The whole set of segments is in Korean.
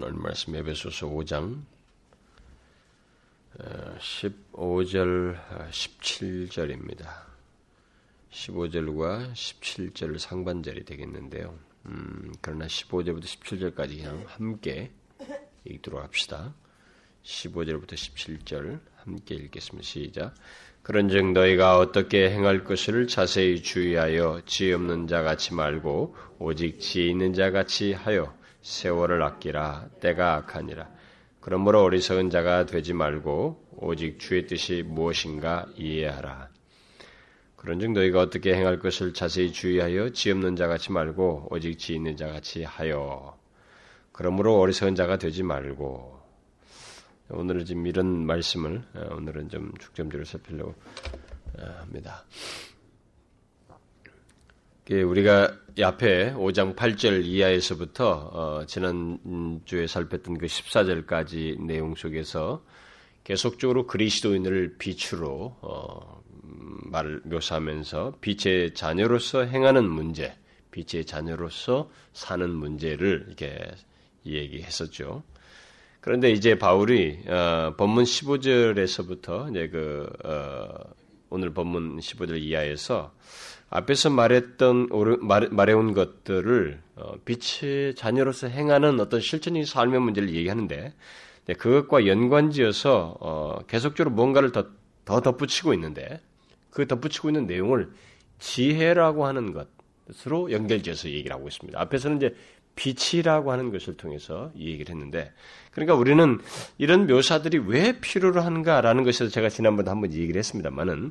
오늘 말씀 에베소서 5장 15절 어, 17절입니다. 어, 15절과 17절 상반절이 되겠는데요. 음, 그러나 15절부터 17절까지 그냥 함께 읽도록 합시다. 15절부터 17절 함께 읽겠습니다. 시작. 그런즉 너희가 어떻게 행할 것을 자세히 주의하여 지혜 없는 자 같이 말고 오직 지혜 있는 자 같이 하여 세월을 아끼라 때가 악하니라. 그러므로 어리석은 자가 되지 말고 오직 주의 뜻이 무엇인가 이해하라. 그런즉 너희가 어떻게 행할 것을 자세히 주의하여 지 없는 자같이 말고 오직 지 있는 자같이 하여. 그러므로 어리석은 자가 되지 말고 오늘은 지금 이런 말씀을 어, 오늘은 좀 중점적으로 살피려고 어, 합니다. 우리가 앞에 5장 8절 이하에서부터 어, 지난주에 살폈던 그 14절까지 내용 속에서 계속적으로 그리스도인을 빛으로 어, 말 묘사하면서 빛의 자녀로서 행하는 문제, 빛의 자녀로서 사는 문제를 이렇게 얘기했었죠. 그런데 이제 바울이 어, 본문 15절에서부터 이제 그 어, 오늘 본문 15절 이하에서 앞에서 말했던 말해온 것들을 어, 빛의 자녀로서 행하는 어떤 실천적인 삶의 문제를 얘기하는데 네, 그것과 연관지어서 어, 계속적으로 뭔가를 더, 더 덧붙이고 있는데 그 덧붙이고 있는 내용을 지혜라고 하는 것으로 연결지어서 얘기를 하고 있습니다. 앞에서는 이제 빛이라고 하는 것을 통해서 이 얘기를 했는데 그러니까 우리는 이런 묘사들이 왜 필요로 한가라는 것에서 제가 지난번에 한번 얘기를 했습니다만은 아,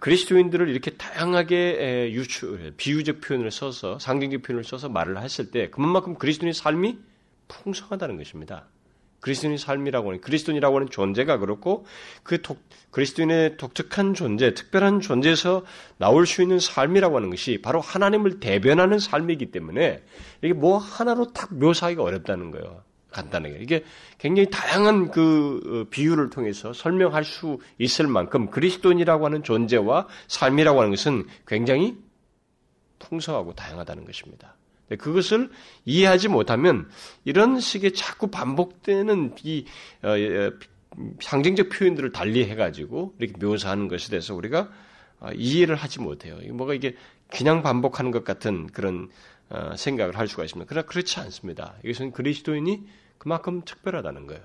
그리스도인들을 이렇게 다양하게 유추, 비유적 표현을 써서 상징적 표현을 써서 말을 했을 때 그만큼 그리스도인의 삶이 풍성하다는 것입니다. 그리스도인의 삶이라고 하는 그리스도인이라고 하는 존재가 그렇고 그 독, 그리스도인의 독특한 존재, 특별한 존재에서 나올 수 있는 삶이라고 하는 것이 바로 하나님을 대변하는 삶이기 때문에 이게 뭐 하나로 딱 묘사하기가 어렵다는 거예요. 간단하게. 이게 굉장히 다양한 그 어, 비유를 통해서 설명할 수 있을 만큼 그리스도인이라고 하는 존재와 삶이라고 하는 것은 굉장히 풍성하고 다양하다는 것입니다. 그것을 이해하지 못하면 이런 식의 자꾸 반복되는 이 어, 어, 상징적 표현들을 달리 해가지고 이렇게 묘사하는 것에 대해서 우리가 이해를 하지 못해요. 뭐가 이게 그냥 반복하는 것 같은 그런 생각을 할 수가 있습니다. 그러나 그렇지 않습니다. 이것은 그리스도인이 그만큼 특별하다는 거예요.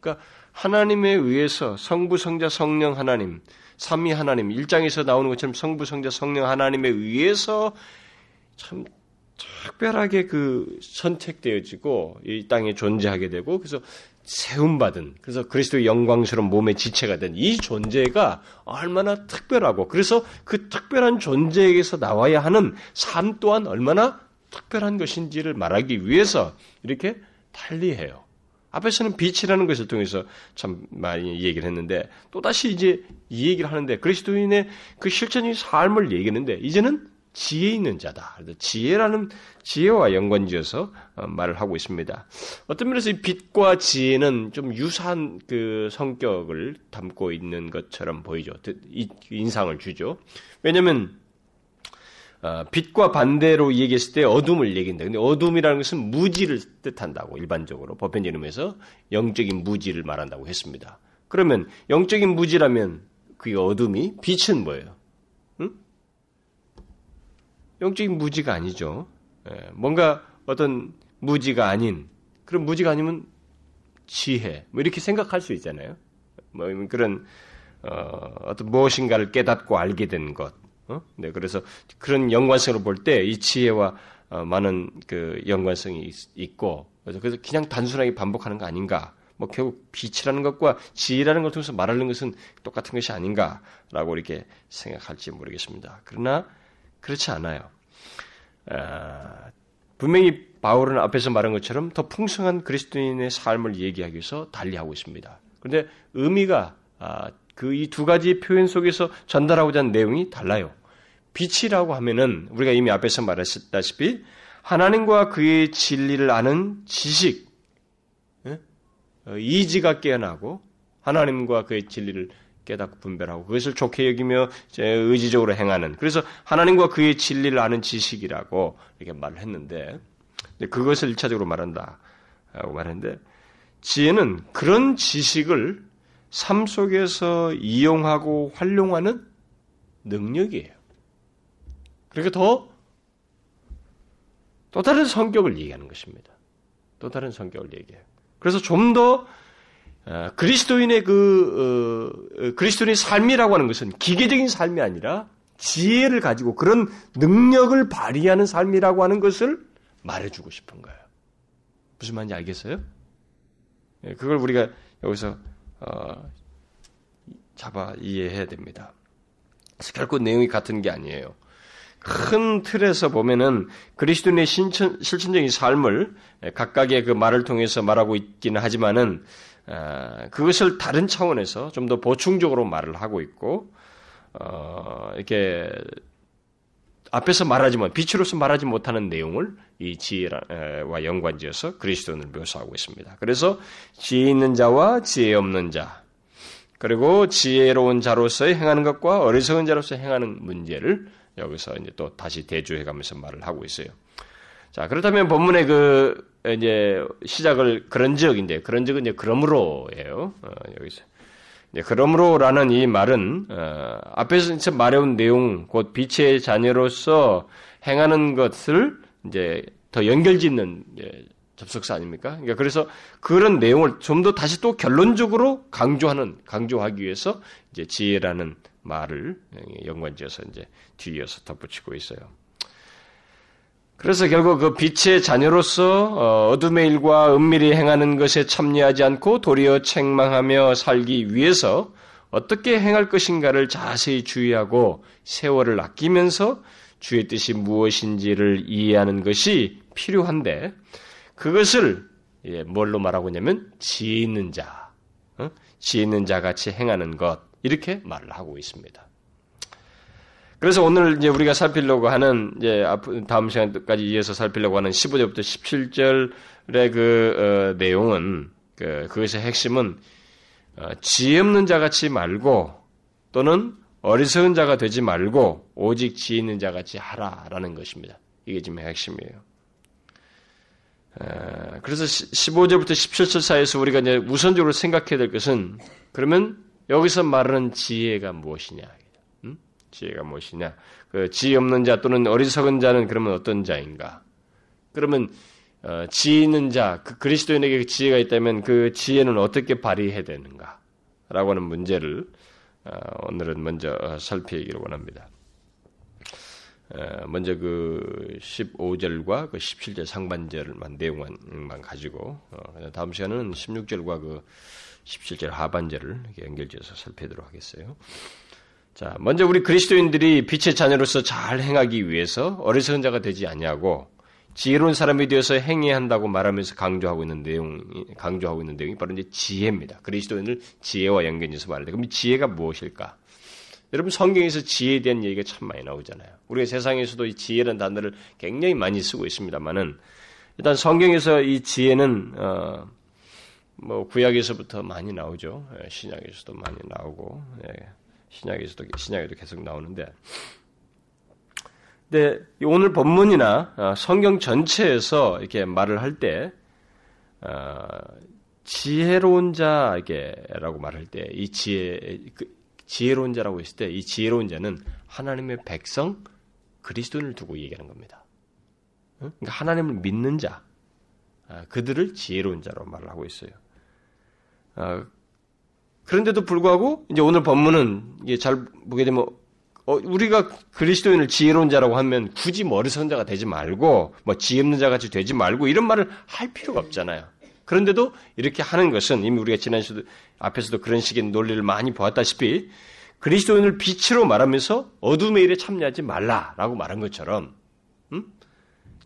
그러니까 하나님에 의해서 성부, 성자, 성령 하나님, 삼위 하나님, 일장에서 나오는 것처럼 성부, 성자, 성령 하나님에 의해서 참 특별하게 그 선택되어지고 이 땅에 존재하게 되고 그래서 세움받은 그래서 그리스도의 영광스러운 몸의 지체가 된 이 존재가 얼마나 특별하고 그래서 그 특별한 존재에게서 나와야 하는 삶 또한 얼마나 특별한 것인지를 말하기 위해서 이렇게 달리해요. 앞에서는 빛이라는 것을 통해서 참 많이 얘기를 했는데 또다시 이제 이 얘기를 하는데 그리스도인의 그 실천적인 삶을 얘기하는데 이제는 지혜 있는 자다. 지혜라는 지혜와 연관지어서 어, 말을 하고 있습니다. 어떤 면에서 이 빛과 지혜는 좀 유사한 그 성격을 담고 있는 것처럼 보이죠. 인상을 주죠. 왜냐하면 어, 빛과 반대로 얘기했을 때 어둠을 얘기한다. 근데 어둠이라는 것은 무지를 뜻한다고 일반적으로 보편적 의미에서 영적인 무지를 말한다고 했습니다. 그러면 영적인 무지라면 그 어둠이 빛은 뭐예요? 응? 영적인 무지가 아니죠. 예, 뭔가 어떤 무지가 아닌 그런 무지가 아니면 지혜 뭐 이렇게 생각할 수 있잖아요. 뭐 그런 어, 어떤 무엇인가를 깨닫고 알게 된 것. 어? 네, 그래서 그런 연관성을 볼때 이 지혜와 어, 많은 그 연관성이 있, 고 그래서 그냥 단순하게 반복하는 거 아닌가? 뭐 결국 빛이라는 것과 지혜라는 것을 통해서 말하는 것은 똑같은 것이 아닌가라고 이렇게 생각할지 모르겠습니다. 그러나 그렇지 않아요. 아, 분명히 바울은 앞에서 말한 것처럼 더 풍성한 그리스도인의 삶을 얘기하기 위해서 달리하고 있습니다. 그런데 의미가 아, 그이 두 가지 표현 속에서 전달하고자 하는 내용이 달라요. 빛이라고 하면은 우리가 이미 앞에서 말했다시피 하나님과 그의 진리를 아는 지식, 예? 어, 이지가 깨어나고 하나님과 그의 진리를 깨닫고 분별하고 그것을 좋게 여기며 의지적으로 행하는 그래서 하나님과 그의 진리를 아는 지식이라고 이렇게 말을 했는데 그것을 일차적으로 말한다 라고 말하는데 지혜는 그런 지식을 삶 속에서 이용하고 활용하는 능력이에요. 그러니까 더, 또 다른 성격을 얘기하는 것입니다. 또 다른 성격을 얘기해요. 그래서 좀더 어, 그리스도인의 그 어, 어, 그리스도인의 삶이라고 하는 것은 기계적인 삶이 아니라 지혜를 가지고 그런 능력을 발휘하는 삶이라고 하는 것을 말해주고 싶은 거예요. 무슨 말인지 알겠어요? 예, 그걸 우리가 여기서 어, 잡아 이해해야 됩니다. 결코 내용이 같은 게 아니에요. 큰 틀에서 보면은 그리스도인의 신천, 실천적인 삶을 각각의 그 말을 통해서 말하고 있기는 하지만은 어, 그것을 다른 차원에서 좀 더 보충적으로 말을 하고 있고 어, 이렇게 앞에서 말하지 못, 빛으로서 말하지 못하는 내용을 이 지혜와 연관지어서 그리스도인을 묘사하고 있습니다. 그래서 지혜 있는 자와 지혜 없는 자, 그리고 지혜로운 자로서 행하는 것과 어리석은 자로서 행하는 문제를 여기서 이제 또 다시 대조해 가면서 말을 하고 있어요. 자, 그렇다면 본문의 그 이제 시작을 그런 적인데 그런 적은 이제 그러므로예요. 어, 여기서 네, 그러므로라는 이 말은 어, 앞에서 말해온 내용, 곧 빛의 자녀로서 행하는 것을 이제 더 연결짓는 이제 접속사 아닙니까? 그러니까 그래서 그런 내용을 좀 더 다시 또 결론적으로 강조하는 강조하기 위해서 이제 지혜라는 말을 연관지어서 이제 뒤이어서 덧붙이고 있어요. 그래서 결국 그 빛의 자녀로서 어, 어둠의 일과 은밀히 행하는 것에 참여하지 않고 도리어 책망하며 살기 위해서 어떻게 행할 것인가를 자세히 주의하고 세월을 아끼면서 주의 뜻이 무엇인지를 이해하는 것이 필요한데 그것을 예, 뭘로 말하고 있냐면 지혜 있는 자, 어? 지혜 있는 자 같이 행하는 것 이렇게 말을 하고 있습니다. 그래서 오늘 이제 우리가 살피려고 하는 이제 다음 시간까지 이어서 살피려고 하는 15절부터 17절의 그 어, 내용은 그 그것의 핵심은 어, 지혜 없는 자 같이 말고 또는 어리석은 자가 되지 말고 오직 지혜 있는 자 같이 하라라는 것입니다. 이게 지금 핵심이에요. 에, 그래서 15절부터 17절 사이에서 우리가 이제 우선적으로 생각해야 될 것은 그러면 여기서 말하는 지혜가 무엇이냐? 지혜가 무엇이냐? 그 지혜 없는 자 또는 어리석은 자는 그러면 어떤 자인가? 그러면 어, 지혜 있는 자, 그 그리스도인에게 그 지혜가 있다면 그 지혜는 어떻게 발휘해야 되는가? 라고 하는 문제를 어, 오늘은 먼저 어, 살피기를 원합니다. 어, 먼저 그 15절과 그 17절 상반절만 내용만 가지고 어, 다음 시간은 16절과 그 17절 하반절을 연결지어서 살피도록 하겠어요. 자, 먼저 우리 그리스도인들이 빛의 자녀로서 잘 행하기 위해서 어리석은 자가 되지 아니하고 지혜로운 사람이 되어서 행해야 한다고 말하면서 강조하고 있는 내용, 강조하고 있는 내용이 바로 이제 지혜입니다. 그리스도인을 지혜와 연결해서 때, 그럼 지혜가 무엇일까? 여러분 성경에서 지혜에 대한 얘기가 참 많이 나오잖아요. 우리가 세상에서도 이 지혜라는 단어를 굉장히 많이 쓰고 있습니다만은 일단 성경에서 이 지혜는 어, 뭐 구약에서부터 많이 나오죠. 예, 신약에서도 많이 나오고 예, 신약에서도 신약에도 계속 나오는데, 근데 오늘 본문이나 어, 성경 전체에서 이렇게 말을 할 때, 어, 지혜로운 자에게라고 말할 때, 이 지혜, 그, 지혜로운 자라고 했을 때, 이 지혜로운 자는 하나님의 백성, 그리스도인을 두고 얘기하는 겁니다. 그러니까 하나님을 믿는 자, 아, 그들을 지혜로운 자로 말을 하고 있어요. 어, 그런데도 불구하고 이제 오늘 본문은 이게 잘 보게 되면 어, 우리가 그리스도인을 지혜로운 자라고 하면 굳이 머리선 자가 되지 말고 뭐 지혜 없는 자 같이 되지 말고 이런 말을 할 필요가 없잖아요. 그런데도 이렇게 하는 것은 이미 우리가 지난 시도 앞에서도 그런 식의 논리를 많이 보았다시피 그리스도인을 빛으로 말하면서 어둠의 일에 참여하지 말라라고 말한 것처럼 음?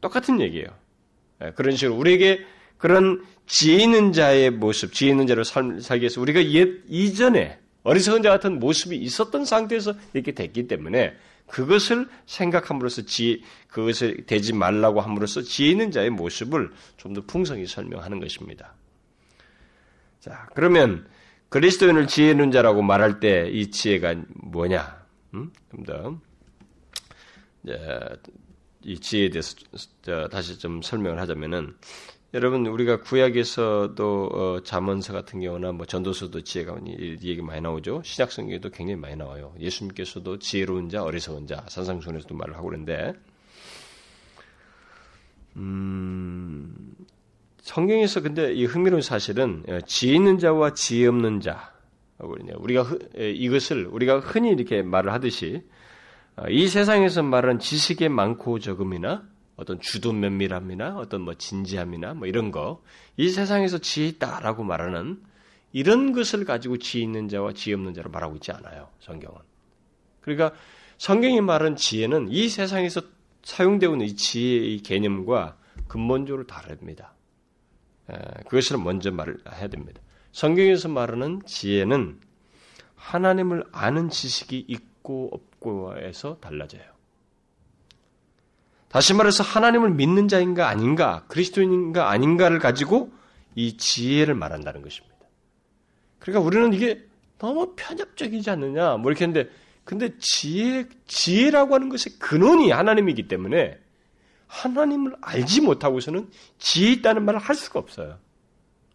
똑같은 얘기예요. 예, 그런 식으로 우리에게 그런 지혜 있는 자의 모습, 지혜 있는 자로 살, 살기 위해서 우리가 옛 이전에 어리석은 자 같은 모습이 있었던 상태에서 이렇게 됐기 때문에 그것을 생각함으로써 지혜, 그것을 되지 말라고 함으로써 지혜 있는 자의 모습을 좀 더 풍성히 설명하는 것입니다. 자, 그러면 그리스도인을 지혜 있는 자라고 말할 때 이 지혜가 뭐냐? 음? 좀 더 이 지혜에 대해서 다시 좀 설명을 하자면은 여러분 우리가 구약에서도 어, 잠언서 같은 경우나 뭐 전도서도 지혜가 이 얘기 많이 나오죠. 신약 성경에도 굉장히 많이 나와요. 예수님께서도 지혜로운 자, 어리석은 자, 산상순에서도 말을 하고 그러는데 음, 성경에서 근데 이 흥미로운 사실은 어, 지혜 있는 자와 지혜 없는 자 우리가 이것을 우리가 흔히 이렇게 말을 하듯이 어, 이 세상에서 말하는 지식의 많고 적음이나 어떤 주도 면밀함이나 어떤 뭐 진지함이나 뭐 이런 거, 이 세상에서 지혜 있다라고 말하는 이런 것을 가지고 지혜 있는 자와 지혜 없는 자로 말하고 있지 않아요, 성경은. 그러니까 성경이 말하는 지혜는 이 세상에서 사용되고 있는 이 지혜의 개념과 근본적으로 다릅니다. 그것을 먼저 말을 해야 됩니다. 성경에서 말하는 지혜는 하나님을 아는 지식이 있고 없고에서 달라져요. 다시 말해서 하나님을 믿는 자인가 아닌가, 그리스도인인가 아닌가를 가지고 이 지혜를 말한다는 것입니다. 그러니까 우리는 이게 너무 편협적이지 않느냐, 뭐 이렇게 했는데, 근데 지혜, 지혜라고 하는 것의 근원이 하나님이기 때문에 하나님을 알지 못하고서는 지혜 있다는 말을 할 수가 없어요.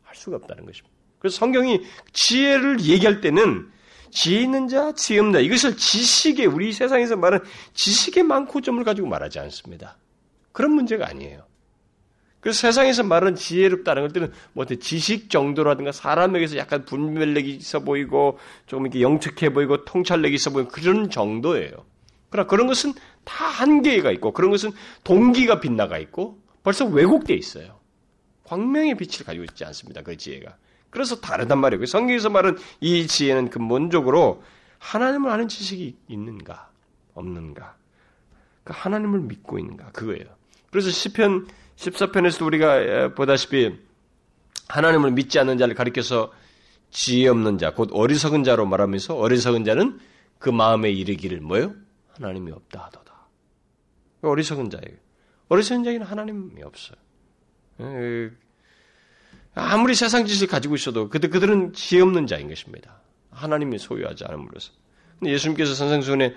할 수가 없다는 것입니다. 그래서 성경이 지혜를 얘기할 때는 지혜 있는 자, 지혜 없는 자, 이것을 지식의, 우리 세상에서 말하는 지식의 많고 점을 가지고 말하지 않습니다. 그런 문제가 아니에요. 그래서 세상에서 말하는 지혜롭다는 것들은 뭐 지식 정도라든가 사람에게서 약간 분별력이 있어 보이고 조금 이렇게 영특해 보이고 통찰력이 있어 보이고 그런 정도예요. 그러나 그런 것은 다 한계가 있고 그런 것은 동기가 빗나가 있고 벌써 왜곡돼 있어요. 광명의 빛을 가지고 있지 않습니다. 그 지혜가. 그래서 다르단 말이에요. 성경에서 말은 이 지혜는 근본적으로 하나님을 아는 지식이 있는가, 없는가. 그 하나님을 믿고 있는가, 그거예요. 그래서 시편 14편에서도 우리가 보다시피 하나님을 믿지 않는 자를 가리켜서 지혜 없는 자, 곧 어리석은 자로 말하면서 어리석은 자는 그 마음에 이르기를 뭐요? 하나님이 없다 하도다. 어리석은 자예요. 어리석은 자에는 하나님이 없어요. 아무리 세상 지식을 가지고 있어도 그들, 그들은 지혜 없는 자인 것입니다. 하나님이 소유하지 않음으로써. 근데 예수님께서 선생순에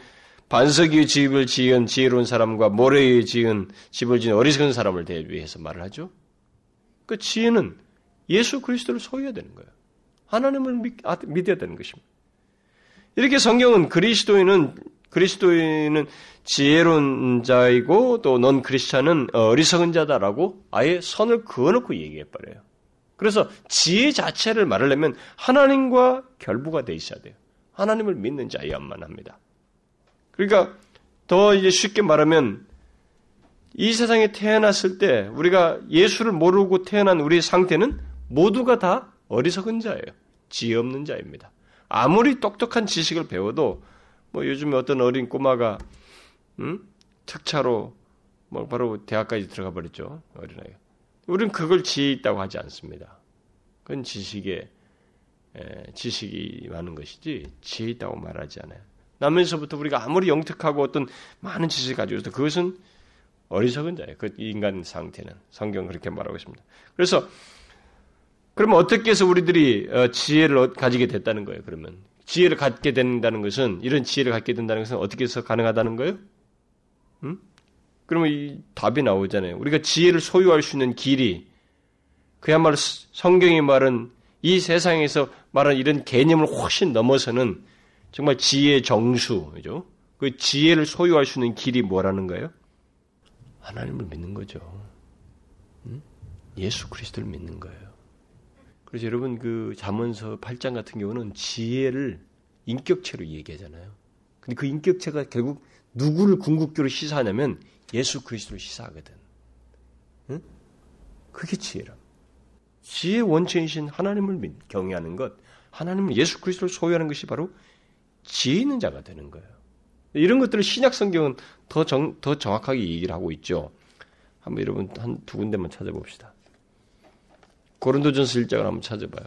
반석 위의 집을 지은 지혜로운 사람과 모래 위에 지은 집을 지은 어리석은 사람을 대비해서 말을 하죠. 그 지혜는 예수 그리스도를 소유해야 되는 거예요. 하나님을 믿, 아, 믿어야 되는 것입니다. 이렇게 성경은 그리스도인은 그리스도인은 지혜로운 자이고 또 넌 크리스찬은 어리석은 자다라고 아예 선을 그어놓고 얘기해 버려요. 그래서 지혜 자체를 말하려면 하나님과 결부가 돼 있어야 돼요. 하나님을 믿는 자야만 합니다. 그러니까 더 이제 쉽게 말하면 이 세상에 태어났을 때 우리가 예수를 모르고 태어난 우리의 상태는 모두가 다 어리석은 자예요. 지혜 없는 자입니다. 아무리 똑똑한 지식을 배워도 뭐 요즘에 어떤 어린 꼬마가 음? 특차로 뭐 바로 대학까지 들어가 버렸죠 어린아이가. 우리는 그걸 지혜 있다고 하지 않습니다. 그건 지식에 지식이 많은 것이지 지혜 있다고 말하지 않아요. 나면서부터 우리가 아무리 영특하고 어떤 많은 지식을 가지고 있어도 그것은 어리석은 자예요. 그 인간 상태는 성경 그렇게 말하고 있습니다. 그래서 그러면 어떻게 해서 우리들이 어, 지혜를 가지게 됐다는 거예요? 그러면 지혜를 갖게 된다는 것은 이런 지혜를 갖게 된다는 것은 어떻게 해서 가능하다는 거예요? 음? 그러면 이 답이 나오잖아요. 우리가 지혜를 소유할 수 있는 길이 그야말로 성경이 말은 이 세상에서 말하는 이런 개념을 훨씬 넘어서는 정말 지혜의 정수죠. 그 지혜를 소유할 수 있는 길이 뭐라는 거예요? 하나님을 믿는 거죠. 음? 예수 그리스도를 믿는 거예요. 그래서 여러분 그 잠언서 8장 같은 경우는 지혜를 인격체로 얘기하잖아요. 근데 그 인격체가 결국 누구를 궁극적으로 시사하냐면 예수 그리스도를 시사하거든. 응? 그게 지혜라. 지혜 원천이신 하나님을 경외하는 것, 하나님을 예수 그리스도를 소유하는 것이 바로 지혜 있는 자가 되는 거예요. 이런 것들을 신약 성경은 더, 정, 더 정확하게 얘기를 하고 있죠. 한번 여러분 한 두 군데만 찾아봅시다. 고린도전서 1장을 한번 찾아봐요.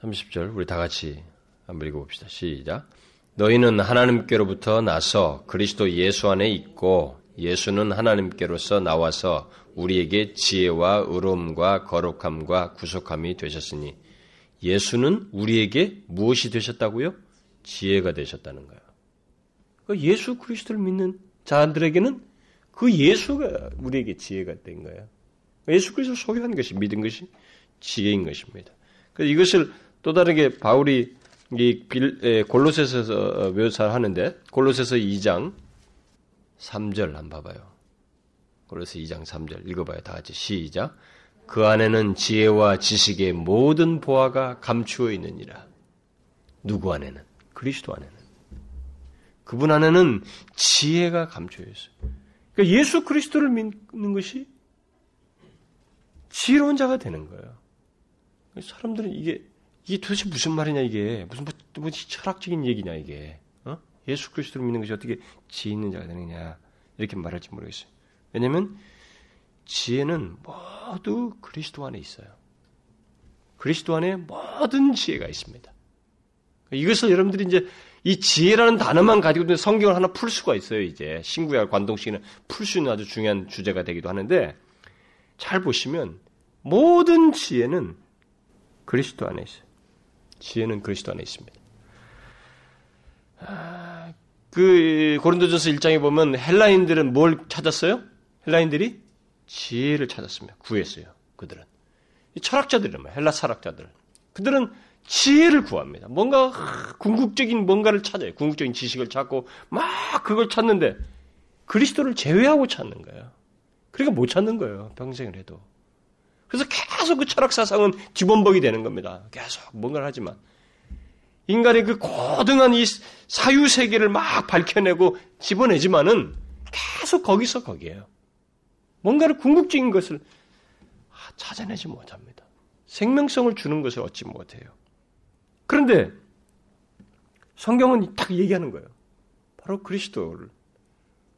30절 우리 다 같이 한번 읽어봅시다. 시작. 너희는 하나님께로부터 나서 그리스도 예수 안에 있고 예수는 하나님께로서 나와서 우리에게 지혜와 의로움과 거룩함과 구속함이 되셨으니 예수는 우리에게 무엇이 되셨다고요? 지혜가 되셨다는 거예요. 그 예수 그리스도를 믿는 자들에게는 그 예수가 우리에게 지혜가 된 거예요. 예수 그리스도를 소유한 것이 믿은 것이 지혜인 것입니다. 그래서 이것을 또 다르게 바울이 이 골로새서 묘사하는데 골로새서 2장 3절 한번 봐봐요. 골로새 2장 3절 읽어봐요. 다 같이 시작. 그 안에는 지혜와 지식의 모든 보화가 감추어 있느니라. 누구 안에는? 그리스도 안에는. 그분 안에는 지혜가 감추어 있어요. 그러니까 예수 그리스도를 믿는 것이 지혜로운 자가 되는 거예요. 사람들은 이게 이게 도대체 무슨 말이냐 이게 무슨 뭐, 뭐 철학적인 얘기냐 이게 어? 예수 그리스도를 믿는 것이 어떻게 지혜 있는 자가 되느냐 이렇게 말할지 모르겠어요. 왜냐하면 지혜는 모두 그리스도 안에 있어요. 그리스도 안에 모든 지혜가 있습니다. 이것을 여러분들이 이제 이 지혜라는 단어만 가지고 성경을 하나 풀 수가 있어요. 이제 신구약 관동식은 풀수 있는 아주 중요한 주제가 되기도 하는데 잘 보시면 모든 지혜는 그리스도 안에 있어요. 지혜는 그리스도 안에 있습니다. 아, 그 고린도전서 1장에 보면 헬라인들은 뭘 찾았어요? 헬라인들이 지혜를 찾았습니다. 구했어요. 그들은 철학자들은 헬라 철학자들. 그들은 지혜를 구합니다. 뭔가 궁극적인 뭔가를 찾아요. 궁극적인 지식을 찾고 막 그걸 찾는데 그리스도를 제외하고 찾는 거예요. 그러니까 못 찾는 거예요. 평생을 해도. 그래서 계속 그 철학 사상은 뒤범벅이 되는 겁니다. 계속 뭔가를 하지만 인간의 그 고등한 이 사유 세계를 막 밝혀내고 집어내지만은 계속 거기서 거기에요. 뭔가를 궁극적인 것을 찾아내지 못합니다. 생명성을 주는 것을 얻지 못해요. 그런데 성경은 딱 얘기하는 거예요. 바로 그리스도를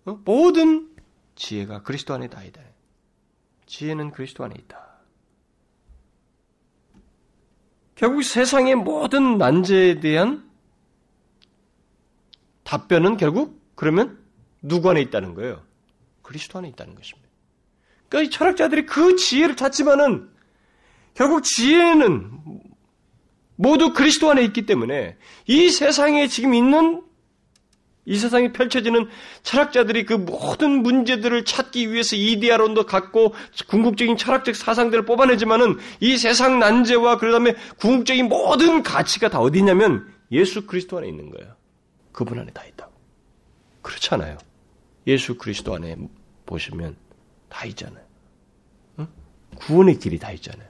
어? 모든 지혜가 그리스도 안에 다 있다. 지혜는 그리스도 안에 있다. 결국 세상의 모든 난제에 대한 답변은 결국 그러면 누구 안에 있다는 거예요? 그리스도 안에 있다는 것입니다. 그러니까 이 철학자들이 그 지혜를 찾지만은 결국 지혜는 모두 그리스도 안에 있기 때문에 이 세상에 지금 있는 이 세상에 펼쳐지는 철학자들이 그 모든 문제들을 찾기 위해서 이데아론도 갖고 궁극적인 철학적 사상들을 뽑아내지만은 이 세상 난제와 그 다음에 궁극적인 모든 가치가 다 어디냐면 예수 그리스도 안에 있는 거예요. 그분 안에 다 있다고. 그렇잖아요. 예수 그리스도 안에 보시면 다 있잖아요. 응? 구원의 길이 다 있잖아요.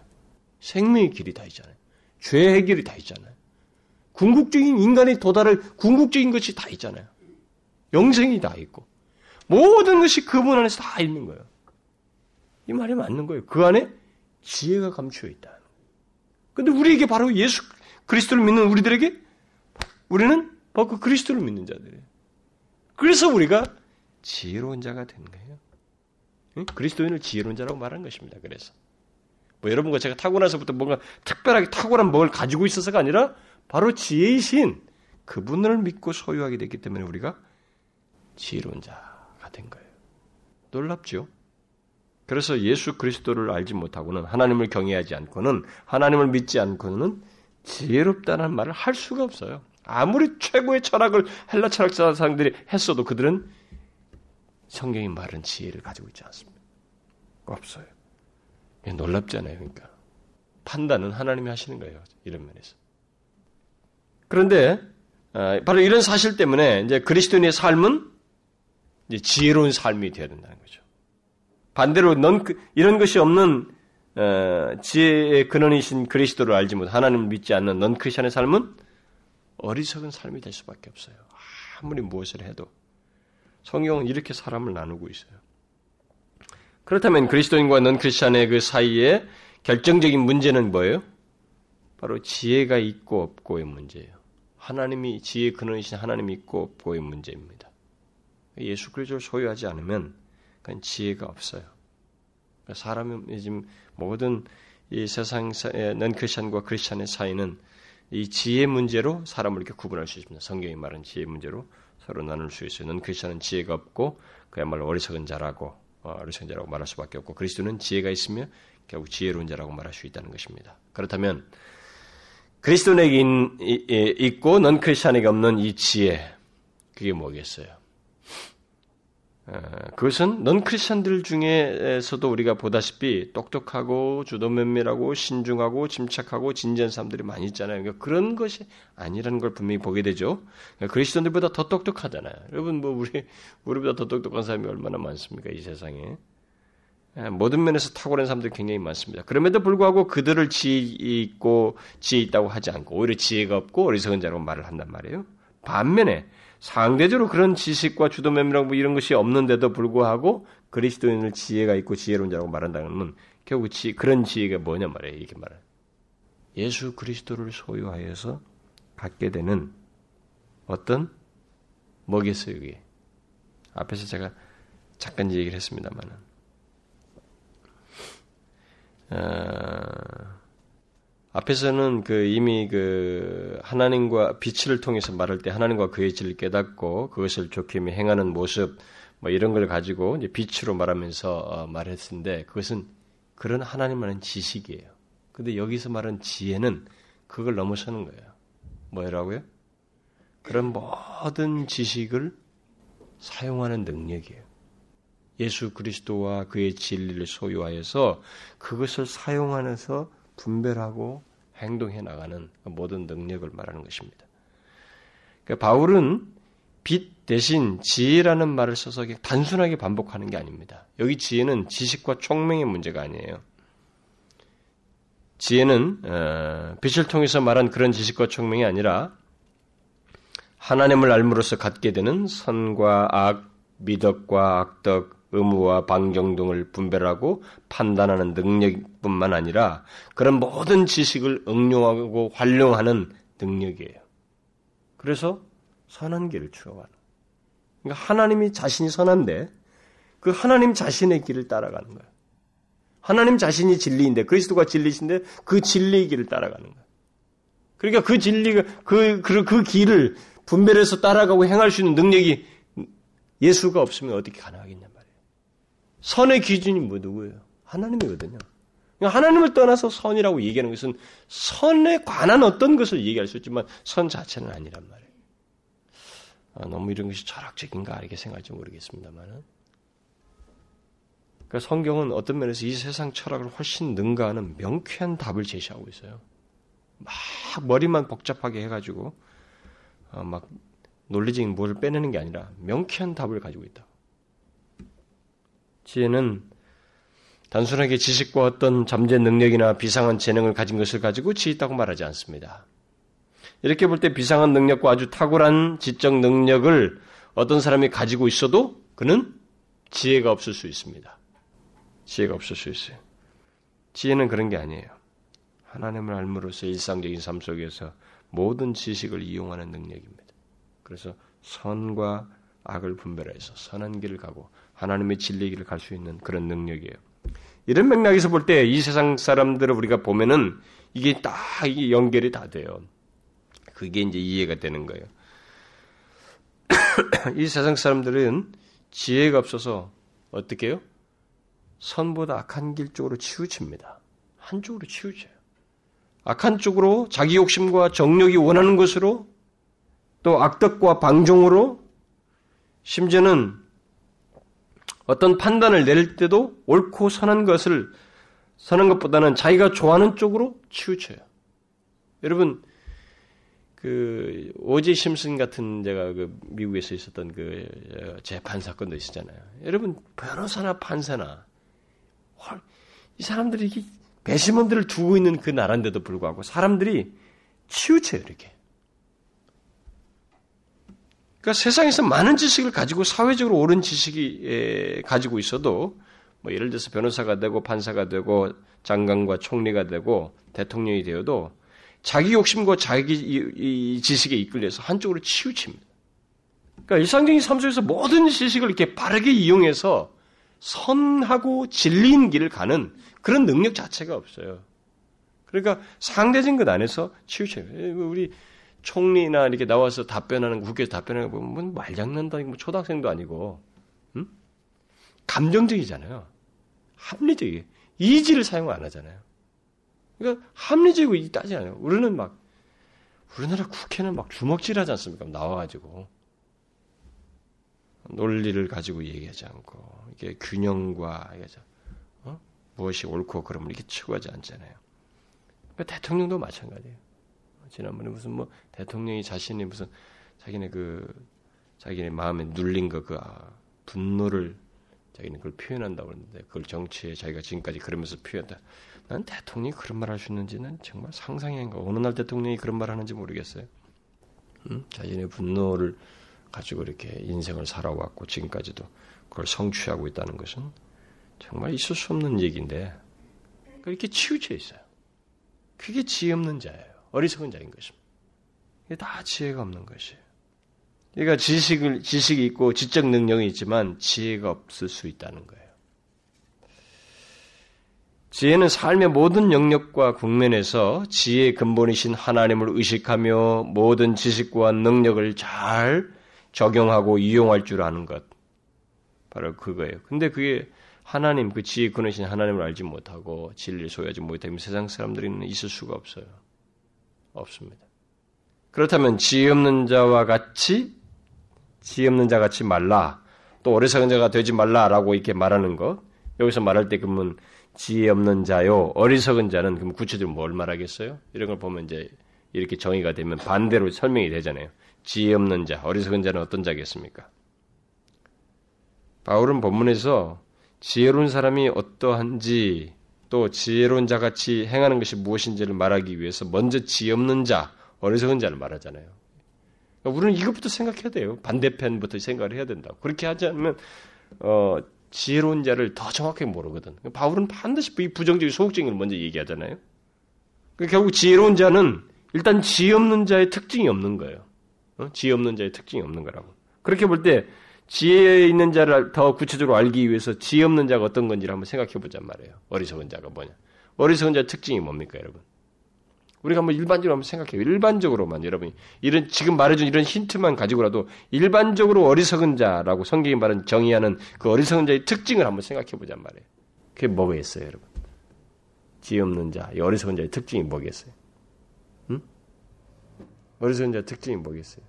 생명의 길이 다 있잖아요. 죄의 해결이 다 있잖아요. 궁극적인 인간의 도달을 궁극적인 것이 다 있잖아요. 영생이 다 있고 모든 것이 그분 안에서 다 있는 거예요. 이 말이 맞는 거예요. 그 안에 지혜가 감추어 있다. 근데 우리에게 바로 예수 그리스도를 믿는 우리들에게 우리는 바로 그 그리스도를 믿는 자들이에요. 그래서 우리가 지혜로운 자가 된 거예요. 그리스도인을 지혜로운 자라고 말하는 것입니다. 그래서 뭐 여러분과 제가 타고나서부터 뭔가 특별하게 탁월한 뭘 가지고 있어서가 아니라 바로 지혜이신 그분을 믿고 소유하게 됐기 때문에 우리가 지혜로운 자가 된 거예요. 놀랍죠? 그래서 예수 그리스도를 알지 못하고는 하나님을 경외하지 않고는 하나님을 믿지 않고는 지혜롭다는 말을 할 수가 없어요. 아무리 최고의 철학을 헬라 철학자 사람들이 했어도 그들은 성경이 말은 지혜를 가지고 있지 않습니다. 없어요. 놀랍잖아요. 그러니까 판단은 하나님이 하시는 거예요. 이런 면에서. 그런데 아, 바로 이런 사실 때문에 이제 그리스도인의 삶은 이제 지혜로운 삶이 되어야 된다는 거죠. 반대로 넌 그, 이런 것이 없는 어, 지혜의 근원이신 그리스도를 알지 못, 하나님을 믿지 않는 넌 크리스천의 삶은 어리석은 삶이 될 수밖에 없어요. 아무리 무엇을 해도 성경은 이렇게 사람을 나누고 있어요. 그렇다면 그리스도인과 넌 크리스천의 그 사이에 결정적인 문제는 뭐예요? 바로 지혜가 있고 없고의 문제예요. 하나님이 지혜 근원이신 하나님이 있고 없고의 문제입니다. 예수 그리스도를 소유하지 않으면 그건 지혜가 없어요. 사람이 지금 모든 이 세상 넌 크리스천과 크리스천의 사이는 이 지혜 문제로 사람을 이렇게 구분할 수 있습니다. 성경이 말한 지혜 문제로 서로 나눌 수 있어요. 넌 크리스천은 지혜가 없고 그야말로 어리석은 자라고 어, 어리석은 자라고 말할 수밖에 없고 그리스도는 지혜가 있으며 결국 지혜로운 자라고 말할 수 있다는 것입니다. 그렇다면 그리스도에게 있고 넌 크리스천에게 없는 이 지혜 그게 뭐겠어요? 그것은 넌 크리스천들 중에서도 우리가 보다시피 똑똑하고 주도면밀하고 신중하고 침착하고 진지한 사람들이 많이 있잖아요. 그러니까 그런 것이 아니라는 걸 분명히 보게 되죠. 그러니까 그리스도인들보다 더 똑똑하잖아요. 여러분 뭐 우리 우리보다 더 똑똑한 사람이 얼마나 많습니까 이 세상에? 모든 면에서 탁월한 사람들이 굉장히 많습니다. 그럼에도 불구하고 그들을 지혜 있고 지혜 있다고 하지 않고 오히려 지혜가 없고 어리석은 자라고 말을 한단 말이에요. 반면에 상대적으로 그런 지식과 주도 면밀하고 뭐 이런 것이 없는데도 불구하고 그리스도인을 지혜가 있고 지혜론자라고 말한다는 건 결국 지, 그런 지혜가 뭐냐 말이에요. 이렇게 말해. 예수 그리스도를 소유하여서 갖게 되는 어떤 뭐겠어요, 이게. 앞에서 제가 잠깐 얘기를 했습니다만은. 어, 앞에서는 그 이미 그 하나님과 빛을 통해서 말할 때 하나님과 그의 진리를 깨닫고 그것을 좋게 행하는 모습 뭐 이런 걸 가지고 이제 빛으로 말하면서 어, 말했는데 그것은 그런 하나님만은 지식이에요. 근데 여기서 말한 지혜는 그걸 넘어서는 거예요. 뭐라고요? 그런 모든 지식을 사용하는 능력이에요. 예수 그리스도와 그의 진리를 소유하여서 그것을 사용하면서 분별하고 행동해 나가는 모든 능력을 말하는 것입니다. 그러니까 바울은 빛 대신 지혜라는 말을 써서 단순하게 반복하는 게 아닙니다. 여기 지혜는 지식과 총명의 문제가 아니에요. 지혜는 어, 빛을 통해서 말한 그런 지식과 총명이 아니라 하나님을 알므로써 갖게 되는 선과 악, 미덕과 악덕, 의무와 방정 등을 분별하고 판단하는 능력뿐만 아니라 그런 모든 지식을 응용하고 활용하는 능력이에요. 그래서 선한 길을 추구하는. 그러니까 하나님이 자신이 선한데 그 하나님 자신의 길을 따라가는 거예요. 하나님 자신이 진리인데 그리스도가 진리신데 그 진리의 길을 따라가는 거예요. 그러니까 그 진리가 그, 그, 그 길을 분별해서 따라가고 행할 수 있는 능력이 예수가 없으면 어떻게 가능하겠냐. 선의 기준이 뭐 누구예요? 하나님이거든요. 그러니까 하나님을 떠나서 선이라고 얘기하는 것은 선에 관한 어떤 것을 얘기할 수 있지만 선 자체는 아니란 말이에요. 아, 너무 이런 것이 철학적인가 이렇게 생각할지 모르겠습니다만은. 그러니까 성경은 어떤 면에서 이 세상 철학을 훨씬 능가하는 명쾌한 답을 제시하고 있어요. 막 머리만 복잡하게 해가지고 어, 막 논리적인 뭐를 빼내는 게 아니라 명쾌한 답을 가지고 있다. 지혜는 단순하게 지식과 어떤 잠재 능력이나 비상한 재능을 가진 것을 가지고 지혜 있다고 말하지 않습니다. 이렇게 볼 때 비상한 능력과 아주 탁월한 지적 능력을 어떤 사람이 가지고 있어도 그는 지혜가 없을 수 있습니다. 지혜가 없을 수 있어요. 지혜는 그런 게 아니에요. 하나님을 알므로써 일상적인 삶 속에서 모든 지식을 이용하는 능력입니다. 그래서 선과 악을 분별해서 선한 길을 가고 하나님의 진리의 길을 갈 수 있는 그런 능력이에요. 이런 맥락에서 볼 때 이 세상 사람들을 우리가 보면은 이게 딱 연결이 다 돼요. 그게 이제 이해가 되는 거예요. 이 세상 사람들은 지혜가 없어서 어떻게 해요? 선보다 악한 길 쪽으로 치우칩니다. 한쪽으로 치우쳐요. 악한 쪽으로 자기 욕심과 정력이 원하는 것으로 또 악덕과 방종으로 심지어는 어떤 판단을 내릴 때도 옳고 선한 것을 선한 것보다는 자기가 좋아하는 쪽으로 치우쳐요. 여러분 그 오지 심슨 같은 제가 그 미국에서 있었던 그 재판 사건도 있었잖아요. 여러분 변호사나 판사나 헐, 이 사람들이 배심원들을 두고 있는 그 나라인데도 불구하고 사람들이 치우쳐요 이렇게. 그러니까 세상에서 많은 지식을 가지고 사회적으로 옳은 지식이 가지고 있어도 뭐 예를 들어서 변호사가 되고 판사가 되고 장관과 총리가 되고 대통령이 되어도 자기 욕심과 자기 이, 지식에 이끌려서 한쪽으로 치우칩니다. 그러니까 일상적인 삶 속에서 모든 지식을 이렇게 바르게 이용해서 선하고 진리인 길을 가는 그런 능력 자체가 없어요. 그러니까 상대적인 것 안에서 치우쳐요. 우리 총리나 이렇게 나와서 답변하는 국회에서 답변하는 거 보면 말장난도 아니고 뭐 초등학생도 아니고 음? 감정적이잖아요. 합리적이 이지를 사용 안 하잖아요. 그러니까 합리적이고 이 따지 않아요. 우리는 막 우리나라 국회는 막 주먹질하지 않습니까? 나와가지고 논리를 가지고 얘기하지 않고 이게 균형과 어? 무엇이 옳고 그름을 이렇게 추구하지 않잖아요. 그러니까 대통령도 마찬가지예요. 지난번에 무슨 뭐 대통령이 자신이 무슨 자기네 그 자기네 마음에 눌린 거그 아, 분노를 자기는 그걸 표현한다고 그러는데 그걸 정치에 자기가 지금까지 그러면서 표현한다. 난 대통령이 그런 말 할 수 있는지는 정말 상상이 안 가. 어느 날 대통령이 그런 말 하는지 모르겠어요. 응? 자신의 분노를 가지고 이렇게 인생을 살아왔고 지금까지도 그걸 성취하고 있다는 것은 정말 있을 수 없는 얘기인데 그렇게 치우쳐 있어요. 그게 지혜 없는 자예요. 어리석은 자인 것입니다. 이게 다 지혜가 없는 것이에요. 그러니까 지식을, 지식이 있고 지적 능력이 있지만 지혜가 없을 수 있다는 거예요. 지혜는 삶의 모든 영역과 국면에서 지혜의 근본이신 하나님을 의식하며 모든 지식과 능력을 잘 적용하고 이용할 줄 아는 것. 바로 그거예요. 근데 그게 하나님, 그 지혜 근원이신 하나님을 알지 못하고 진리를 소유하지 못하면 세상 사람들이 있을 수가 없어요. 없습니다. 그렇다면 지혜 없는 자와 같이 지혜 없는 자 같이 말라. 또 어리석은 자가 되지 말라라고 이렇게 말하는 것. 여기서 말할 때 그러면 지혜 없는 자요, 어리석은 자는 그럼 구체적으로 뭘 말하겠어요? 이런 걸 보면 이제 이렇게 정의가 되면 반대로 설명이 되잖아요. 지혜 없는 자, 어리석은 자는 어떤 자겠습니까? 바울은 본문에서 지혜로운 사람이 어떠한지 또 지혜로운 자 같이 행하는 것이 무엇인지를 말하기 위해서 먼저 지혜 없는 자, 어리석은 자를 말하잖아요. 그러니까 우리는 이것부터 생각해야 돼요. 반대편부터 생각을 해야 된다고. 그렇게 하지 않으면 어, 지혜로운 자를 더 정확하게 모르거든. 바울은 반드시 이 부정적인 소극적인 걸 먼저 얘기하잖아요. 그러니까 결국 지혜로운 자는 일단 지혜 없는 자의 특징이 없는 거예요. 어? 지혜 없는 자의 특징이 없는 거라고. 그렇게 볼 때 지혜 있는 자를 더 구체적으로 알기 위해서 지혜 없는 자가 어떤 건지를 한번 생각해 보잔 말이에요. 어리석은 자가 뭐냐. 어리석은 자의 특징이 뭡니까, 여러분? 우리가 한번 일반적으로 한번 생각해요. 일반적으로만 여러분이 이런 지금 말해준 이런 힌트만 가지고라도 일반적으로 어리석은 자라고 성경이 말하는 정의하는 그 어리석은 자의 특징을 한번 생각해 보잔 말이에요. 그게 뭐겠어요, 여러분? 지혜 없는 자, 이 어리석은 자의 특징이 뭐겠어요? 응? 어리석은 자의 특징이 뭐겠어요?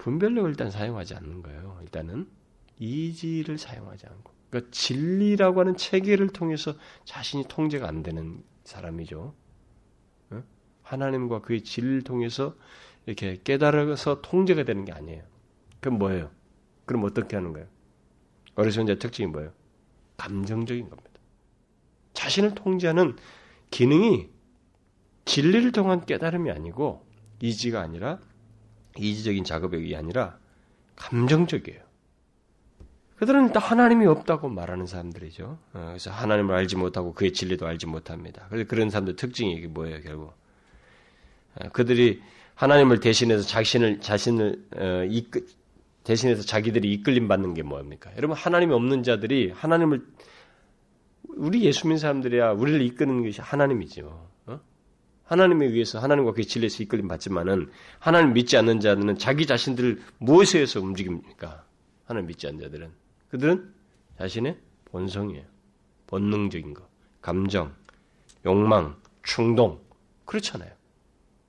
분별력을 일단 사용하지 않는 거예요. 일단은 이지를 사용하지 않고. 그러니까 진리라고 하는 체계를 통해서 자신이 통제가 안 되는 사람이죠. 하나님과 그의 진리를 통해서 이렇게 깨달아서 통제가 되는 게 아니에요. 그럼 뭐예요? 그럼 어떻게 하는 거예요? 어리석은 자 특징이 뭐예요? 감정적인 겁니다. 자신을 통제하는 기능이 진리를 통한 깨달음이 아니고 이지가 아니라 이지적인 작업이 아니라 감정적이에요. 그들은 일단 하나님이 없다고 말하는 사람들이죠. 어, 그래서 하나님을 알지 못하고 그의 진리도 알지 못합니다. 그래서 그런 사람들 특징이 이게 뭐예요, 결국? 어, 그들이 하나님을 대신해서 자신을 자신을 어, 이끌 대신해서 자기들이 이끌림 받는 게 뭡니까? 여러분 하나님이 없는 자들이 하나님을 우리 예수 믿는 사람들이야 우리를 이끄는 것이 하나님이죠. 어? 하나님에 의해서 하나님과 그의 진리에서 이끌림 받지만은 하나님 믿지 않는 자들은 자기 자신들을 무엇에 의해서 움직입니까? 하나님 믿지 않는 자들은 그들은 자신의 본성이에요. 본능적인 거. 감정, 욕망, 충동. 그렇잖아요.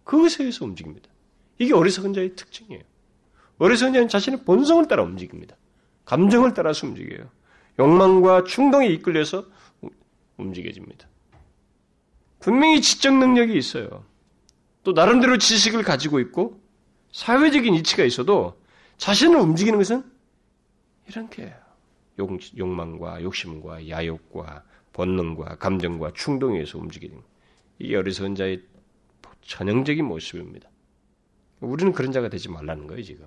그것에 의해서 움직입니다. 이게 어리석은 자의 특징이에요. 어리석은 자는 자신의 본성을 따라 움직입니다. 감정을 따라서 움직여요. 욕망과 충동에 이끌려서 움직여집니다. 분명히 지적 능력이 있어요. 또 나름대로 지식을 가지고 있고 사회적인 이치가 있어도 자신을 움직이는 것은 이런 게요. 욕, 망과 욕심과 야욕과 본능과 감정과 충동에 의해서 움직이는 이게 어리석은 자의 전형적인 모습입니다. 우리는 그런 자가 되지 말라는 거예요, 지금.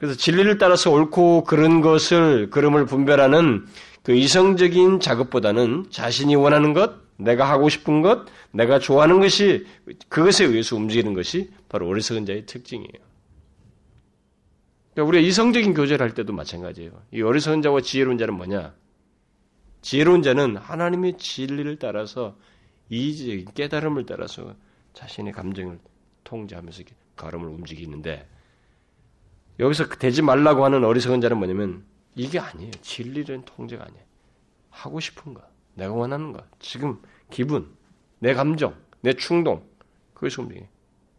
그래서 진리를 따라서 옳고 그른 것을 그름을 분별하는 그 이성적인 작업보다는 자신이 원하는 것, 내가 하고 싶은 것, 내가 좋아하는 것이 그것에 의해서 움직이는 것이 바로 어리석은 자의 특징이에요. 그러니까 우리가 이성적인 교제를 할 때도 마찬가지예요. 이 어리석은 자와 지혜로운 자는 뭐냐? 지혜로운 자는 하나님의 진리를 따라서 이지적인 깨달음을 따라서 자신의 감정을 통제하면서 걸음을 움직이는데 여기서 되지 말라고 하는 어리석은 자는 뭐냐면 이게 아니에요. 진리는 통제가 아니에요. 하고 싶은 것, 내가 원하는 것, 지금 기분, 내 감정, 내 충동, 그것이 움직여요.